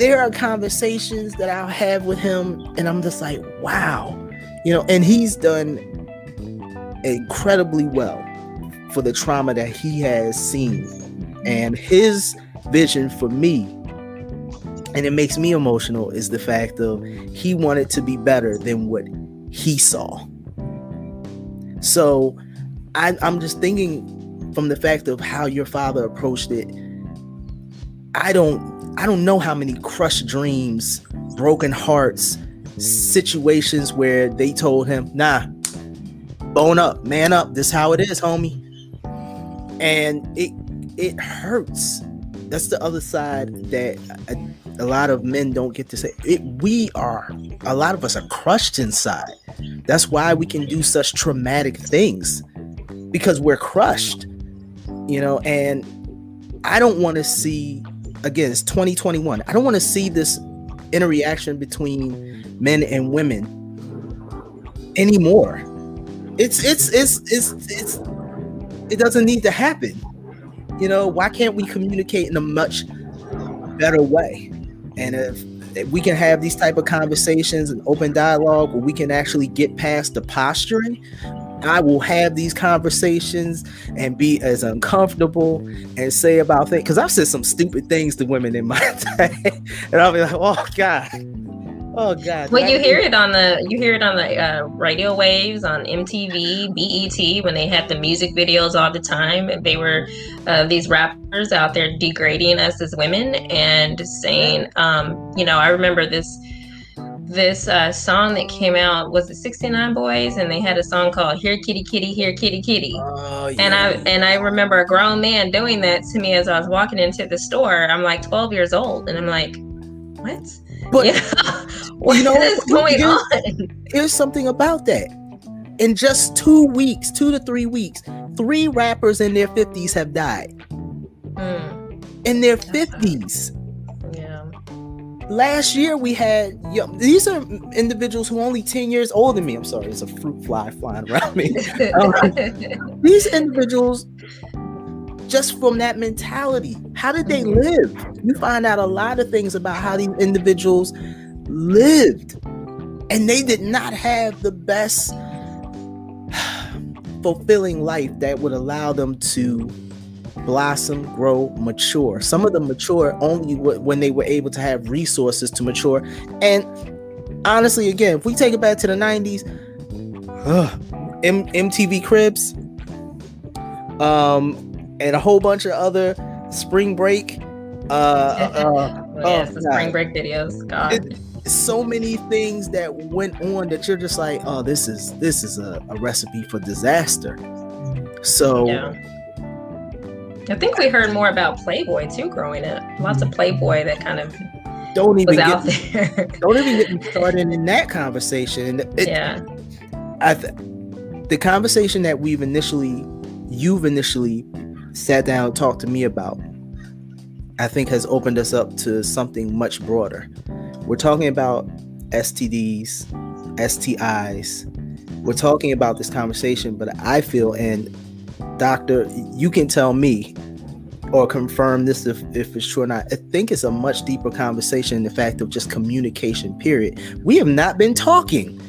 There are conversations that I'll have with him, and I'm just like, wow, you know, and he's done incredibly well for the trauma that he has seen. And his vision for me and it makes me emotional is the fact of he wanted to be better than what he saw. So I, i'm just thinking from the fact of how your father approached it i don't i don't know how many crushed dreams broken hearts situations where they told him nah bone up man up this how it is homie and it it hurts. That's the other side that a, a, lot of men don't get to say. It we are a lot of us are crushed inside. That's why we can do such traumatic things because we're crushed. You know, and I don't want to see again, it's 2021. I don't want to see this interaction between men and women anymore. It's it's it's it's it's it doesn't need to happen. You know, why can't we communicate in a much better way? And if, if we can have these type of conversations and open dialogue where we can actually get past the posturing, I will have these conversations and be as uncomfortable and say about things because I've said some stupid things to women in my [LAUGHS] day, and I'll be like, "Oh God, Oh God!
Well, you hear it on the you hear it on the uh, radio waves on MTV, BET when they had the music videos all the time. And they were uh, these rappers out there degrading us as women and saying, um, you know, I remember this this uh, song that came out was the 69 Boyz and they had a song called here kitty kitty here kitty kitty oh, yeah. and i and i remember a grown man doing that to me as i was walking into the store i'm like 12 years old and i'm like what
but what [LAUGHS] you know [LAUGHS] what's going here's, on? Here's something about that. In just two weeks, two to three weeks, three rappers in their 50s have died. Mm. In their 50s. Last year we had these are individuals who are only 10 years older than me. I'm sorry, it's a fruit fly flying around me. [LAUGHS] um, these individuals just from that mentality. How did they live? You find out a lot of things about how these individuals lived. And they did not have the best [SIGHS] fulfilling life that would allow them to blossom, grow, mature. Some of them mature only when they were able to have resources to mature. And honestly, again, if we take it back to the 90s, M- MTV Cribs, um, and a whole bunch of other spring break. Uh, uh, [LAUGHS]
oh, the spring break videos. God. It,
so many things that went on that you're just like, oh, this is this is a, a recipe for disaster. So yeah.
I think we heard more about Playboy too growing up. Lots of Playboy that kind of
don't even get there. don't even get me [LAUGHS] started in that conversation. It, yeah, I th- the conversation that we've initially, you've initially sat down talked to me about, I think has opened us up to something much broader. We're talking about STDs, STIs. We're talking about this conversation, but I feel, and doctor, you can tell me or confirm this if, if it's true or not. I think it's a much deeper conversation in the fact of just communication, period. We have not been talking.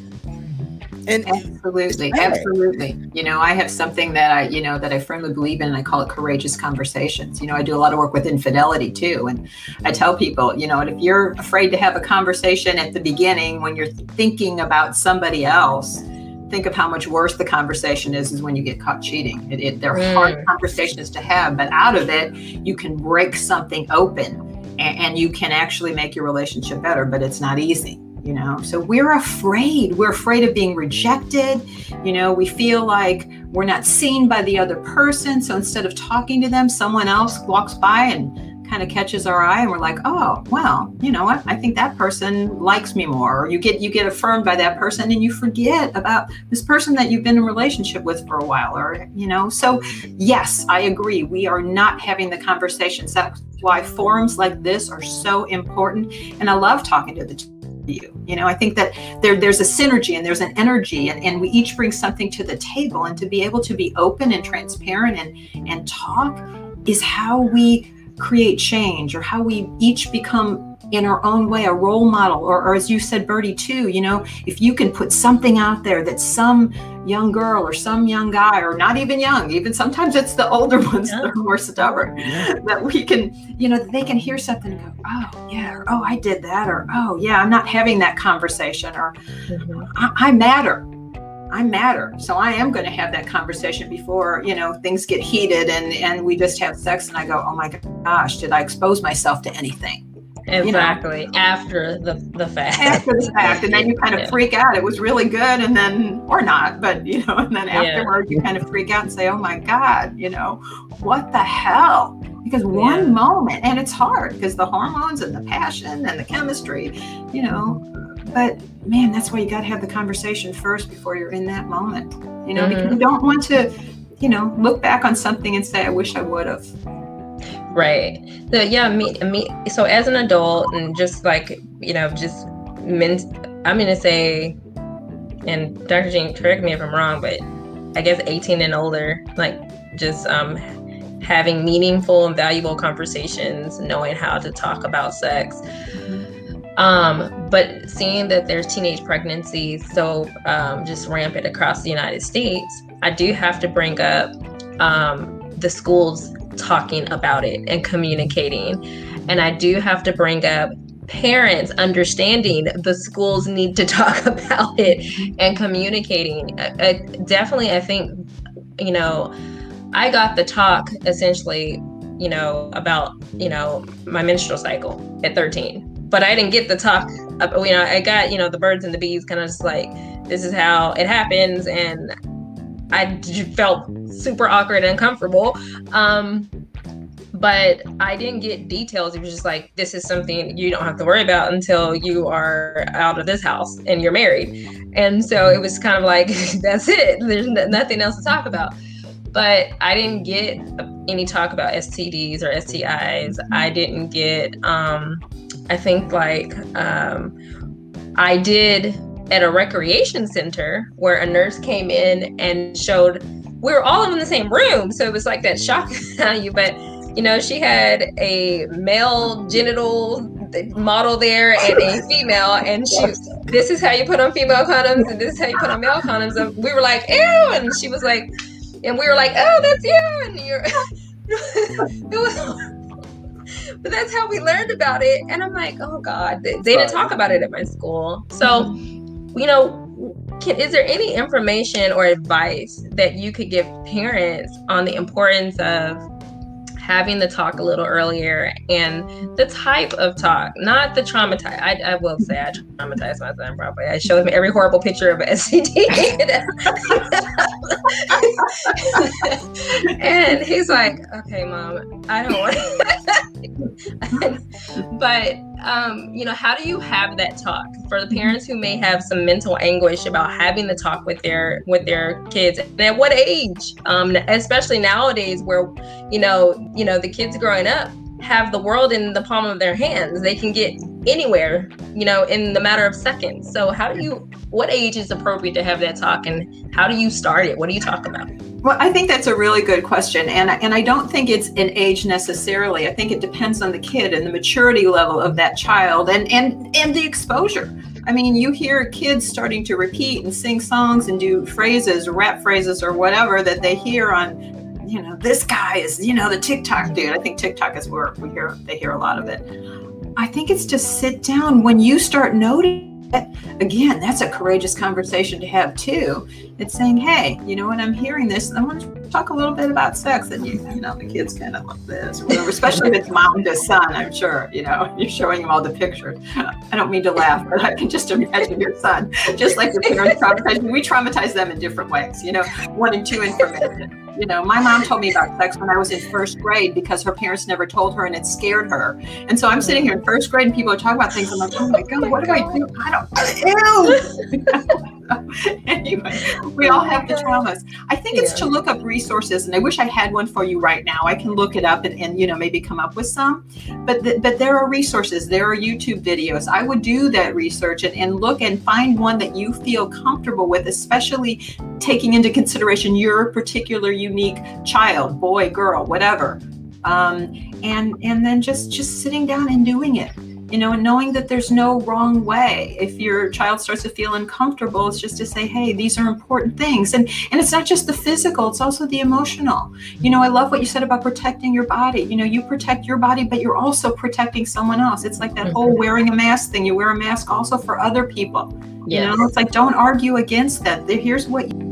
And absolutely, absolutely. You know, I have something that I, you know, that I firmly believe in, and I call it courageous conversations. You know, I do a lot of work with infidelity too. And I tell people, you know, if you're afraid to have a conversation at the beginning when you're thinking about somebody else, think of how much worse the conversation is is when you get caught cheating. It, it, they're mm. hard conversations to have, but out of it, you can break something open and, and you can actually make your relationship better, but it's not easy you know so we're afraid we're afraid of being rejected you know we feel like we're not seen by the other person so instead of talking to them someone else walks by and kind of catches our eye and we're like oh well you know what? I think that person likes me more. Or you get you get affirmed by that person and you forget about this person that you've been in relationship with for a while or you know? So yes i agree. We are not having the conversations that's why forums like this are so important. And i love talking to the you you know? I think that there there's a synergy and there's an energy and, and we each bring something to the table. And to be able to be open and transparent and and talk is how we create change or how we each become in our own way a role model or, or as you said birdie too you know if you can put something out there that some young girl or some young guy or not even young even sometimes it's the older [LAUGHS] ones yeah. that are more stubborn yeah. [LAUGHS] that we can you know they can hear something and go oh yeah or oh i did that or oh yeah i'm not having that conversation or mm-hmm. I, I matter I matter. So I am going to have that conversation before, you know, things get heated and and we just have sex and I go, "Oh my gosh, did I expose myself to anything?"
Exactly. You know? After the the fact.
After the fact and then you kind of [LAUGHS] yeah. freak out. It was really good and then or not, but you know, and then afterward yeah. you kind of freak out and say, "Oh my god, you know, what the hell?" Because one yeah. moment and it's hard because the hormones and the passion and the chemistry, you know, but man, that's why you got to have the conversation first before you're in that moment, you know, mm-hmm. because you don't want to, you know, look back on something and say, I wish I would have.
Right. So, yeah, me, me, so as an adult and just like, you know, just men, I'm going to say, and Dr. Jean, correct me if I'm wrong, but I guess 18 and older, like just um, having meaningful and valuable conversations, knowing how to talk about sex. Mm-hmm um, but seeing that there's teenage pregnancies so um, just rampant across the United States, I do have to bring up um, the schools talking about it and communicating. And I do have to bring up parents understanding the schools need to [LAUGHS] talk about it and communicating. I, I, definitely, I think, you know, I got the talk essentially, you know, about, you know, my menstrual cycle at 13 but I didn't get the talk. You know, I got you know the birds and the bees, kind of just like this is how it happens, and I felt super awkward and uncomfortable. Um, but I didn't get details. It was just like this is something you don't have to worry about until you are out of this house and you're married. And so it was kind of like [LAUGHS] that's it. There's nothing else to talk about. But I didn't get any talk about STDs or STIs. I didn't get um, I think like um, I did at a recreation center where a nurse came in and showed we were all in the same room, so it was like that shock [LAUGHS] value. But you know, she had a male genital model there and a [LAUGHS] female, and she this is how you put on female condoms and this is how you put on male condoms. And we were like, ew, and she was like, and we were like, oh, that's you, and you're. [LAUGHS] it was but that's how we learned about it. And I'm like, oh God, they, they didn't talk about it at my school. So, mm-hmm. you know, can, is there any information or advice that you could give parents on the importance of having the talk a little earlier and the type of talk, not the traumatized. I, I will say I traumatized my son probably. I showed him every horrible picture of STD. [LAUGHS] and he's like, okay, mom, I don't want [LAUGHS] But, um, you know, how do you have that talk for the parents who may have some mental anguish about having the talk with their with their kids? And at what age? Um, especially nowadays where, you know, you know, the kids growing up have the world in the palm of their hands. They can get anywhere, you know, in the matter of seconds. So how do you what age is appropriate to have that talk and how do you start it? What do you talk about?
Well, I think that's a really good question. And, and I don't think it's an age necessarily. I think it depends on the kid and the maturity level of that child and, and, and the exposure. I mean, you hear kids starting to repeat and sing songs and do phrases, rap phrases, or whatever that they hear on you know, this guy is, you know, the TikTok dude. I think TikTok is where we hear they hear a lot of it. I think it's just sit down when you start noticing again, that's a courageous conversation to have too. It's saying, hey, you know when I'm hearing this. I want to talk a little bit about sex. And you, you know, the kids kind of like this, whatever, especially if it's [LAUGHS] mom to son, I'm sure, you know, [LAUGHS] you're showing them all the pictures. I don't mean to laugh, but I can just imagine your son, just like your parents traumatized. We traumatize them in different ways, you know, one and to information. You know, my mom told me about sex when I was in first grade because her parents never told her and it scared her. And so I'm sitting here in first grade and people are talking about things. I'm like, oh my God, what do I do? I don't, ew. [LAUGHS] anyway, we all have the traumas. I think it's to look up resources, and I wish I had one for you right now. I can look it up and, and you know, maybe come up with some. But, th- but there are resources, there are YouTube videos. I would do that research and, and look and find one that you feel comfortable with, especially taking into consideration your particular unique child, boy, girl, whatever. Um, and and then just just sitting down and doing it you know and knowing that there's no wrong way. If your child starts to feel uncomfortable it's just to say hey these are important things. And and it's not just the physical it's also the emotional. You know i love what you said about protecting your body. You know you protect your body but you're also protecting someone else. It's like that mm-hmm. whole wearing a mask thing. You wear a mask also for other people. Yes. you know it's like don't argue against that. Here's what you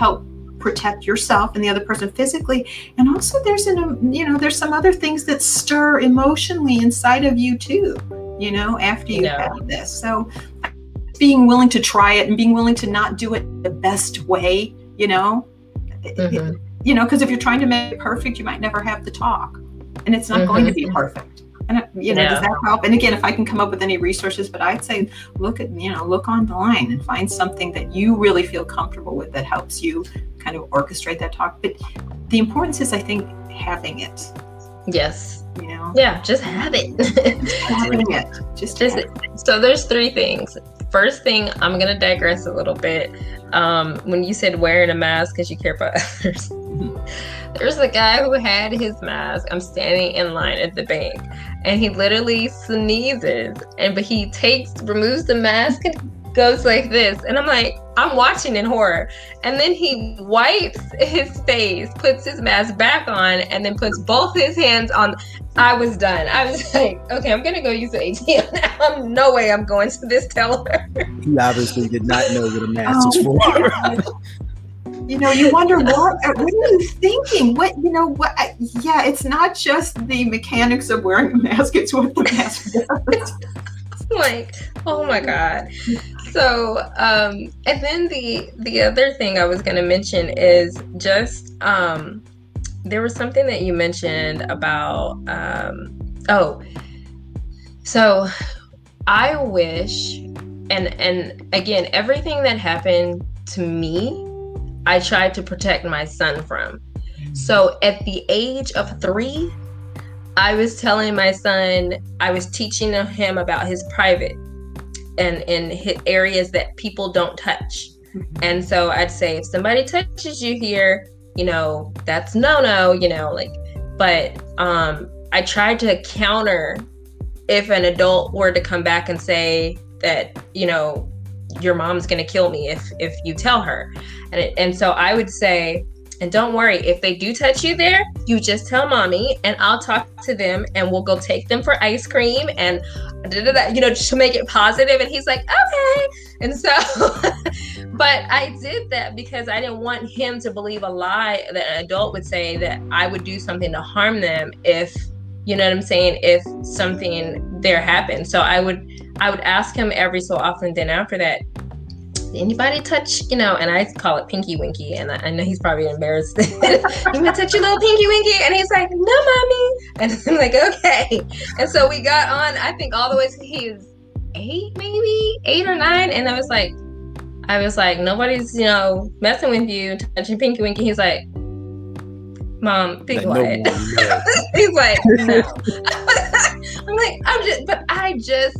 help protect yourself and the other person physically and also there's an you know there's some other things that stir emotionally inside of you too you know after you no. have this so being willing to try it and being willing to not do it the best way you know mm-hmm. it, you know because if you're trying to make it perfect you might never have the talk and it's not mm-hmm. going to be mm-hmm. perfect and you know, yeah. does that help? And again, if I can come up with any resources, but I'd say look at you know look online and find something that you really feel comfortable with that helps you kind of orchestrate that talk. But the importance is, I think, having it.
Yes.
You know.
Yeah, just have it. [LAUGHS]
having it. Just,
just it. So there's three things. First thing, I'm gonna digress a little bit. Um, when you said wearing a mask because you care about [LAUGHS] others. [LAUGHS] There's a guy who had his mask. I'm standing in line at the bank, and he literally sneezes, and but he takes removes the mask and goes like this, and I'm like, I'm watching in horror, and then he wipes his face, puts his mask back on, and then puts both his hands on. I was done. I was [LAUGHS] like, okay, I'm gonna go use the ATM [LAUGHS] now. no way I'm going to this teller.
He obviously did not know what a mask oh, is for.
You know you wonder [LAUGHS] what what are you thinking? What you know what yeah it's not just the mechanics of wearing a mask it's what the mask [LAUGHS] does.
Like oh my god. So um and then the the other thing i was going to mention is just um there was something that you mentioned about um oh so i wish and and again everything that happened to me I tried to protect my son from. So at the age of three, I was telling my son, I was teaching him about his private and in areas that people don't touch. Mm-hmm. And so I'd say, if somebody touches you here, you know, that's no no, you know, like, but um, I tried to counter if an adult were to come back and say that, you know, your mom's gonna kill me if if you tell her. And it, and so i would say and don't worry if they do touch you there you just tell mommy and i'll talk to them and we'll go take them for ice cream and you know to make it positive. And he's like okay. And so [LAUGHS] but i did that because i didn't want him to believe a lie that an adult would say that i would do something to harm them if you know what i'm saying? If something there happened. So i would i would ask him every so often then after that anybody touch you know and i call it pinky winky and i, I know he's probably embarrassed. [LAUGHS] You gonna touch your little pinky winky? And he's like no mommy. And i'm like okay. And so we got on i think all the way to he was eight maybe eight or nine. And i was like I was like, nobody's, you know, messing with you, touching Pinky Winky. He's like, Mom, be quiet. No He's like, no. [LAUGHS] [LAUGHS] I'm like, I'm just, but I just,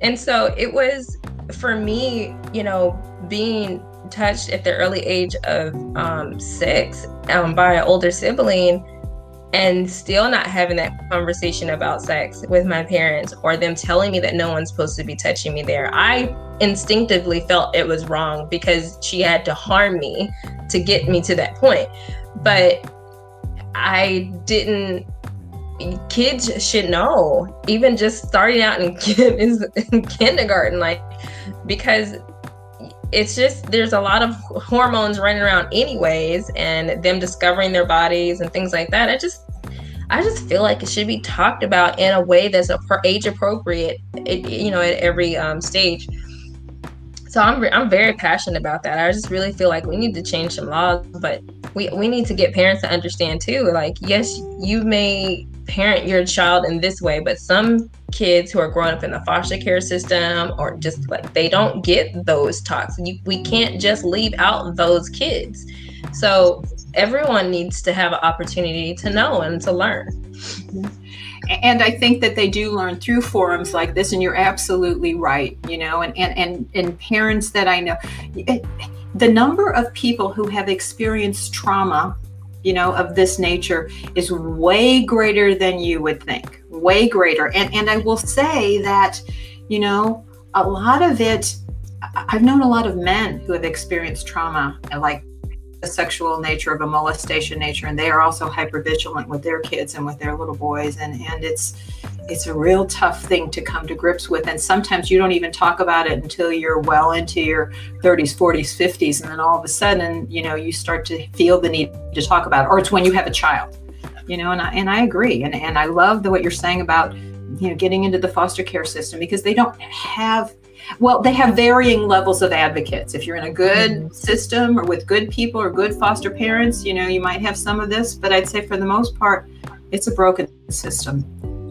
and so it was for me, you know, being touched at the early age of um, six um, by an older sibling and still not having that conversation about sex with my parents or them telling me that no one's supposed to be touching me there. I instinctively felt it was wrong because she had to harm me to get me to that point. But I didn't kids should know even just starting out [LAUGHS] in, in kindergarten like because it's just there's a lot of hormones running around anyways and them discovering their bodies and things like that. I just i just feel like it should be talked about in a way that's age appropriate you know at every um, stage so I'm, I'm very passionate about that. I just really feel like we need to change some laws but we, we need to get parents to understand too like yes you may parent your child in this way but some kids who are growing up in the foster care system or just like they don't get those talks. You, we can't just leave out those kids. So everyone needs to have an opportunity to know and to learn
and i think that they do learn through forums like this and you're absolutely right you know and and and, and parents that i know the number of people who have experienced trauma you know of this nature is way greater than you would think way greater. And and i will say that you know a lot of it i've known a lot of men who have experienced trauma like the sexual nature of a molestation nature and they are also hyper vigilant with their kids and with their little boys and and it's it's a real tough thing to come to grips with and sometimes you don't even talk about it until you're well into your 30s 40s 50s and then all of a sudden you know you start to feel the need to talk about it or it's when you have a child you know and I, and I agree and, and I love the, what you're saying about you know getting into the foster care system because they don't have well they have varying levels of advocates if you're in a good mm-hmm. system or with good people or good foster parents you know you might have some of this but i'd say for the most part it's a broken system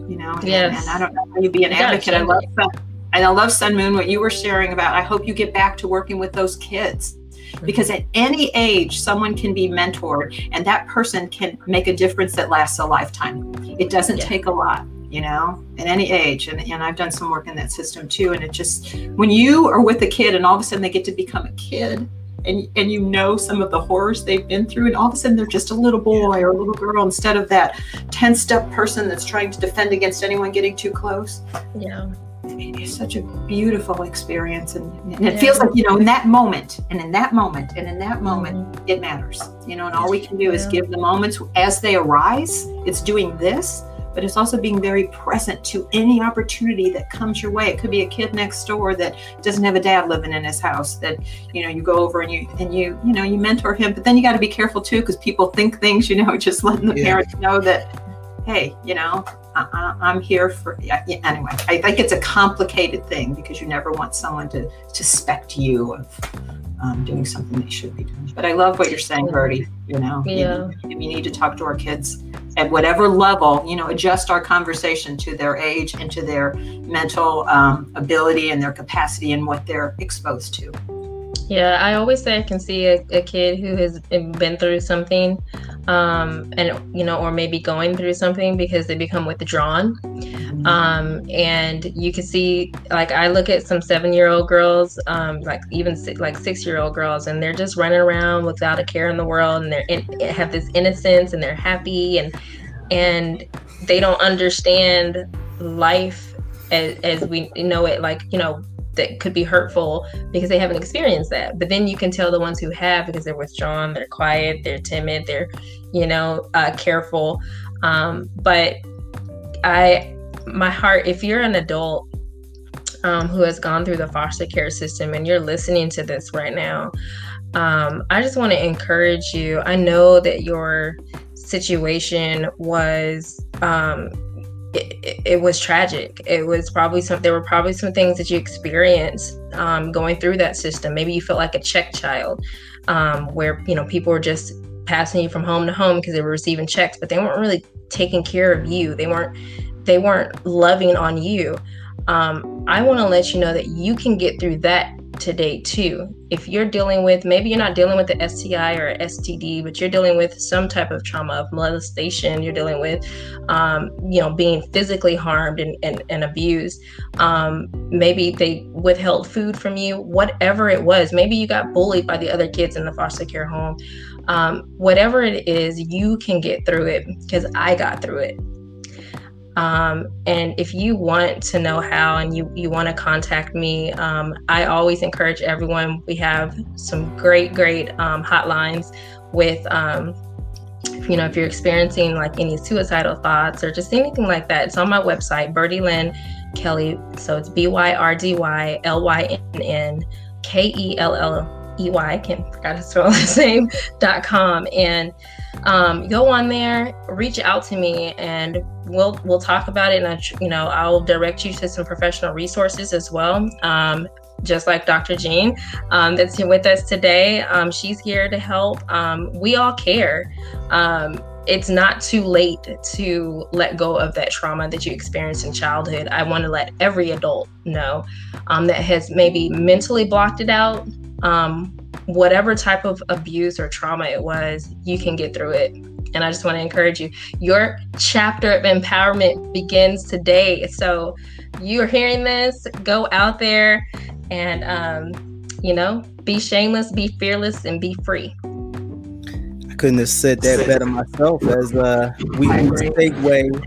you know
yes.
and, and i don't know how you'd be an advocate i love that and i love sun moon what you were sharing about i hope you get back to working with those kids mm-hmm. because at any age someone can be mentored and that person can make a difference that lasts a lifetime it doesn't yeah. take a lot you know, at any age. And, and I've done some work in that system too. And it just, when you are with a kid and all of a sudden they get to become a kid and, and you know some of the horrors they've been through, and all of a sudden they're just a little boy or a little girl instead of that tensed up person that's trying to defend against anyone getting too close.
Yeah.
It's such a beautiful experience. And, and it yeah. feels like, you know, in that moment and in that moment and in that moment, mm-hmm. it matters, you know, and all we can do yeah. is give the moments as they arise. It's doing this but it's also being very present to any opportunity that comes your way. It could be a kid next door that doesn't have a dad living in his house that you know you go over and you and you you know you mentor him, but then you got to be careful too because people think things. You know, [LAUGHS] just letting the yeah. parents know that hey, you know, uh-uh, I, am here for yeah, anyway. I think it's a complicated thing because you never want someone to to suspect you of um, doing something they should be doing. But I love what you're saying, Birdie. You know,
yeah.
you, you need to talk to our kids at whatever level. You know, adjust our conversation to their age and to their mental um, ability and their capacity and what they're exposed to.
Yeah, I always say I can see a, a kid who has been through something, um, and you know, or maybe going through something because they become withdrawn. Mm-hmm. Um, and you can see, like, I look at some seven-year-old girls, um, like even six, like six-year-old girls, and they're just running around without a care in the world, and they're in, have this innocence, and they're happy, and and they don't understand life as, as we know it, like you know that could be hurtful because they haven't experienced that. But then you can tell the ones who have because they're withdrawn, they're quiet, they're timid, they're, you know, uh, careful. Um, but I, my heart, if you're an adult um, who has gone through the foster care system and you're listening to this right now, um, I just want to encourage you. I know that your situation was um, it, it, was tragic. It was probably some. There were probably some things that you experienced um, going through that system. Maybe you felt like a check child, um, where you know people were just passing you from home to home because they were receiving checks, but they weren't really taking care of you. They weren't. They weren't loving on you. Um, I want to let you know that you can get through that to date too. If you're dealing with maybe you're not dealing with the STI or STD, but you're dealing with some type of trauma of molestation, you're dealing with, um, you know, being physically harmed and, and, and abused. Um, maybe they withheld food from you, whatever it was. Maybe you got bullied by the other kids in the foster care home. Um, whatever it is, you can get through it because I got through it. Um, and if you want to know how and you, you want to contact me, um, I always encourage everyone. We have some great, great um, hotlines with, um, you know, if you're experiencing like any suicidal thoughts or just anything like that. It's on my website, Byrdy Lynn Kelley. So it's B Y R D Y L Y N N K E L L E Y. I can't forgot to spell [LAUGHS] the same dot com. And um, go on there, reach out to me, and we'll we'll talk about it. And I, you know, I'll direct you to some professional resources as well. Um, just like Dr. Jeanne, um, that's with us today. Um, she's here to help. Um, we all care. Um, it's not too late to let go of that trauma that you experienced in childhood. I want to let every adult know that has maybe mentally blocked it out, um, whatever type of abuse or trauma it was, you can get through it. And I just want to encourage you. Your chapter of empowerment begins today. So you're hearing this, go out there and, um, you know, be shameless, be fearless, and be free.
I couldn't have said that better myself as uh, we segue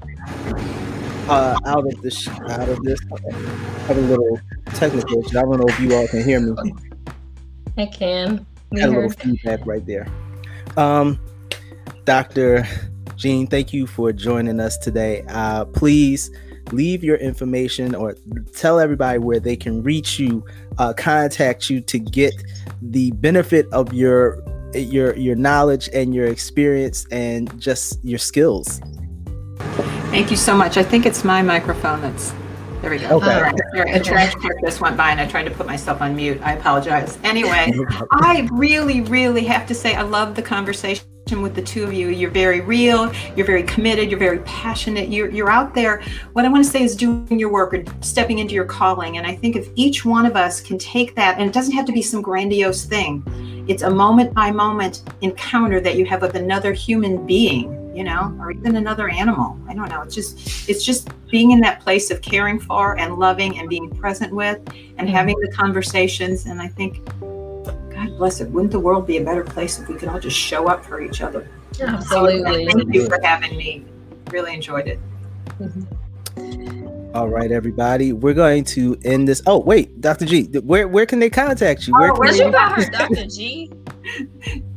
uh, out of this, out of this, I have a little technical. I don't know if you all can hear me.
I can.
We a little feedback right there. Um, Dr. Jeanne, thank you for joining us today. Uh, please leave your information or tell everybody where they can reach you, uh, contact you to get the benefit of your your your knowledge and your experience and just your skills.
Thank you so much. I think it's my microphone that's there we go. Okay. All right. A trash truck just went by and I tried to put myself on mute. I apologize. Anyway, [LAUGHS] I really, really have to say I love the conversation with the two of you. You're very real, you're very committed, you're very passionate, you're, you're out there. What I want to say is doing your work or stepping into your calling. And I think if each one of us can take that, and it doesn't have to be some grandiose thing, it's a moment by moment encounter that you have with another human being you know, or even another animal. I don't know. It's just it's just being in that place of caring for and loving and being present with and mm-hmm. having the conversations. And I think, God bless it, wouldn't the world be a better place if we could all just show up for each other?
Absolutely.
So, thank you for having me. Really enjoyed it.
Mm-hmm. All right, everybody. We're going to end this. Oh, wait, Dr. G, where where can they contact you? Where
oh, where's you got her, Dr. G?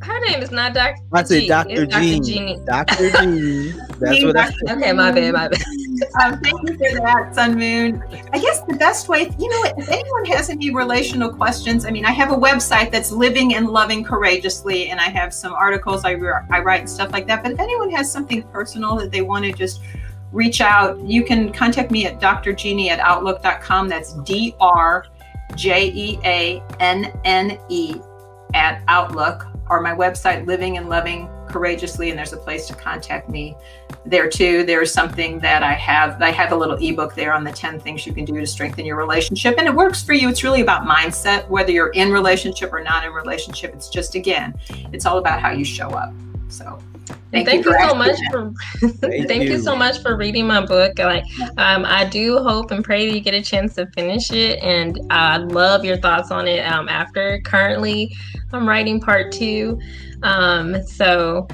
Her name is not Dr.
I said Dr. G. Dr. G. That's what I
said. Okay, my bad, my bad. [LAUGHS]
um, thank you for that, Sun Moon. I guess the best way, you know, if anyone has any relational questions, I mean, I have a website that's living and loving courageously, and I have some articles I, I write and stuff like that. But if anyone has something personal that they want to just reach out, you can contact me at drjeanne at outlook.com. That's D R J E A N N E at Outlook or my website, Living and Loving Courageously, and there's a place to contact me there too. There's something that I have. I have a little ebook there on the 10 things you can do to strengthen your relationship, and it works for you. It's really about mindset, whether you're in relationship or not in relationship. It's just again, it's all about how you show up. So.
Thank, thank you, you so much for [LAUGHS] thank, thank you. you. so much for reading my book. Like um, I do hope and pray that you get a chance to finish it, and I love your thoughts on it. Um, after currently, I'm writing part two, um, so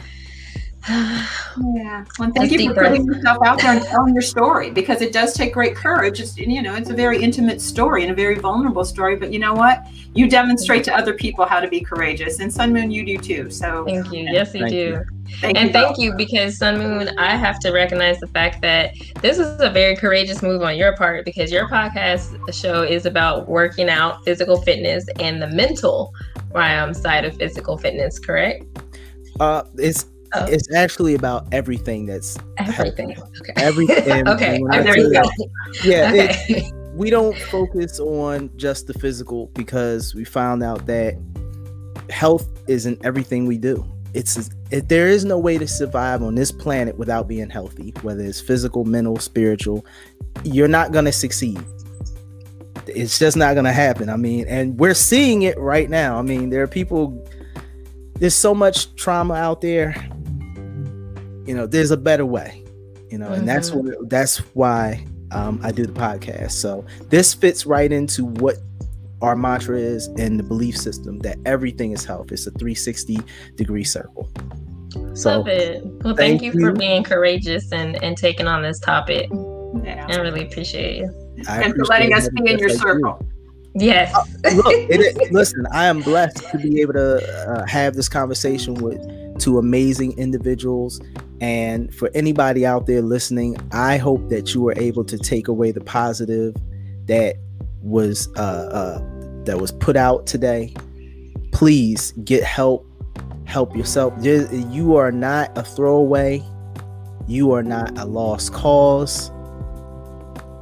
yeah. Well, thank you for putting yourself out there and telling your story because it does take great courage. It's, you know, it's a very intimate story and a very vulnerable story. But you know what? You demonstrate to other people how to be courageous, and Sun Moon, you do too. So
thank you. Yes, you thank do. You. Thank and you thank you because Sun Moon, I have to recognize the fact that this is a very courageous move on your part because your podcast show is about working out, physical fitness, and the mental um, side of physical fitness. Correct?
Uh, it's Oh. It's actually about everything that's
everything. Okay.
Everything.
okay. There you go.
Yeah. Okay. It, [LAUGHS] we don't focus on just the physical because we found out that health isn't everything we do. It's it, there is no way to survive on this planet without being healthy, whether it's physical, mental, spiritual. You're not gonna succeed. it's just not going to happen. I mean, and we're seeing it right now. I mean, there are people. There's so much trauma out there. You know, there's a better way. You know, mm-hmm. and that's mm-hmm. what that's why um, I do the podcast. So this fits right into what our mantra is and the belief system that everything is health. It's a 360 degree circle.
So, Love it. Well, thank, thank you, you, for being courageous and, and taking on this topic. Yeah. I really appreciate you.
I and for letting us be in your circle. You.
Yes. uh,
look, [LAUGHS] it, listen, I am blessed to be able to uh, have this conversation with two amazing individuals. And for anybody out there listening, I hope that you were able to take away the positive that was uh, uh, that was put out today. Please get help. Help yourself. You are not a throwaway. You are not a lost cause.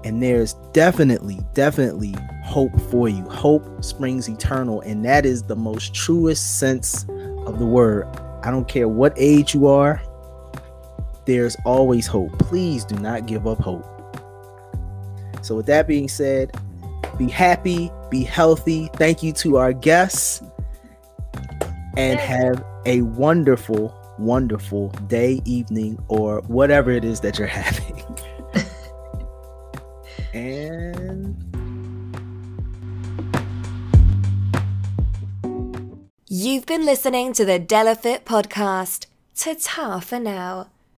And there's definitely, definitely hope for you. Hope springs eternal. And that is the most truest sense of the word. I don't care what age you are, there's always hope. Please do not give up hope. So, with that being said, be happy, be healthy. Thank you to our guests, and have a wonderful, wonderful day, evening, or whatever it is that you're [LAUGHS] having. and
You've been listening to the De La Fit podcast. Ta ta for now.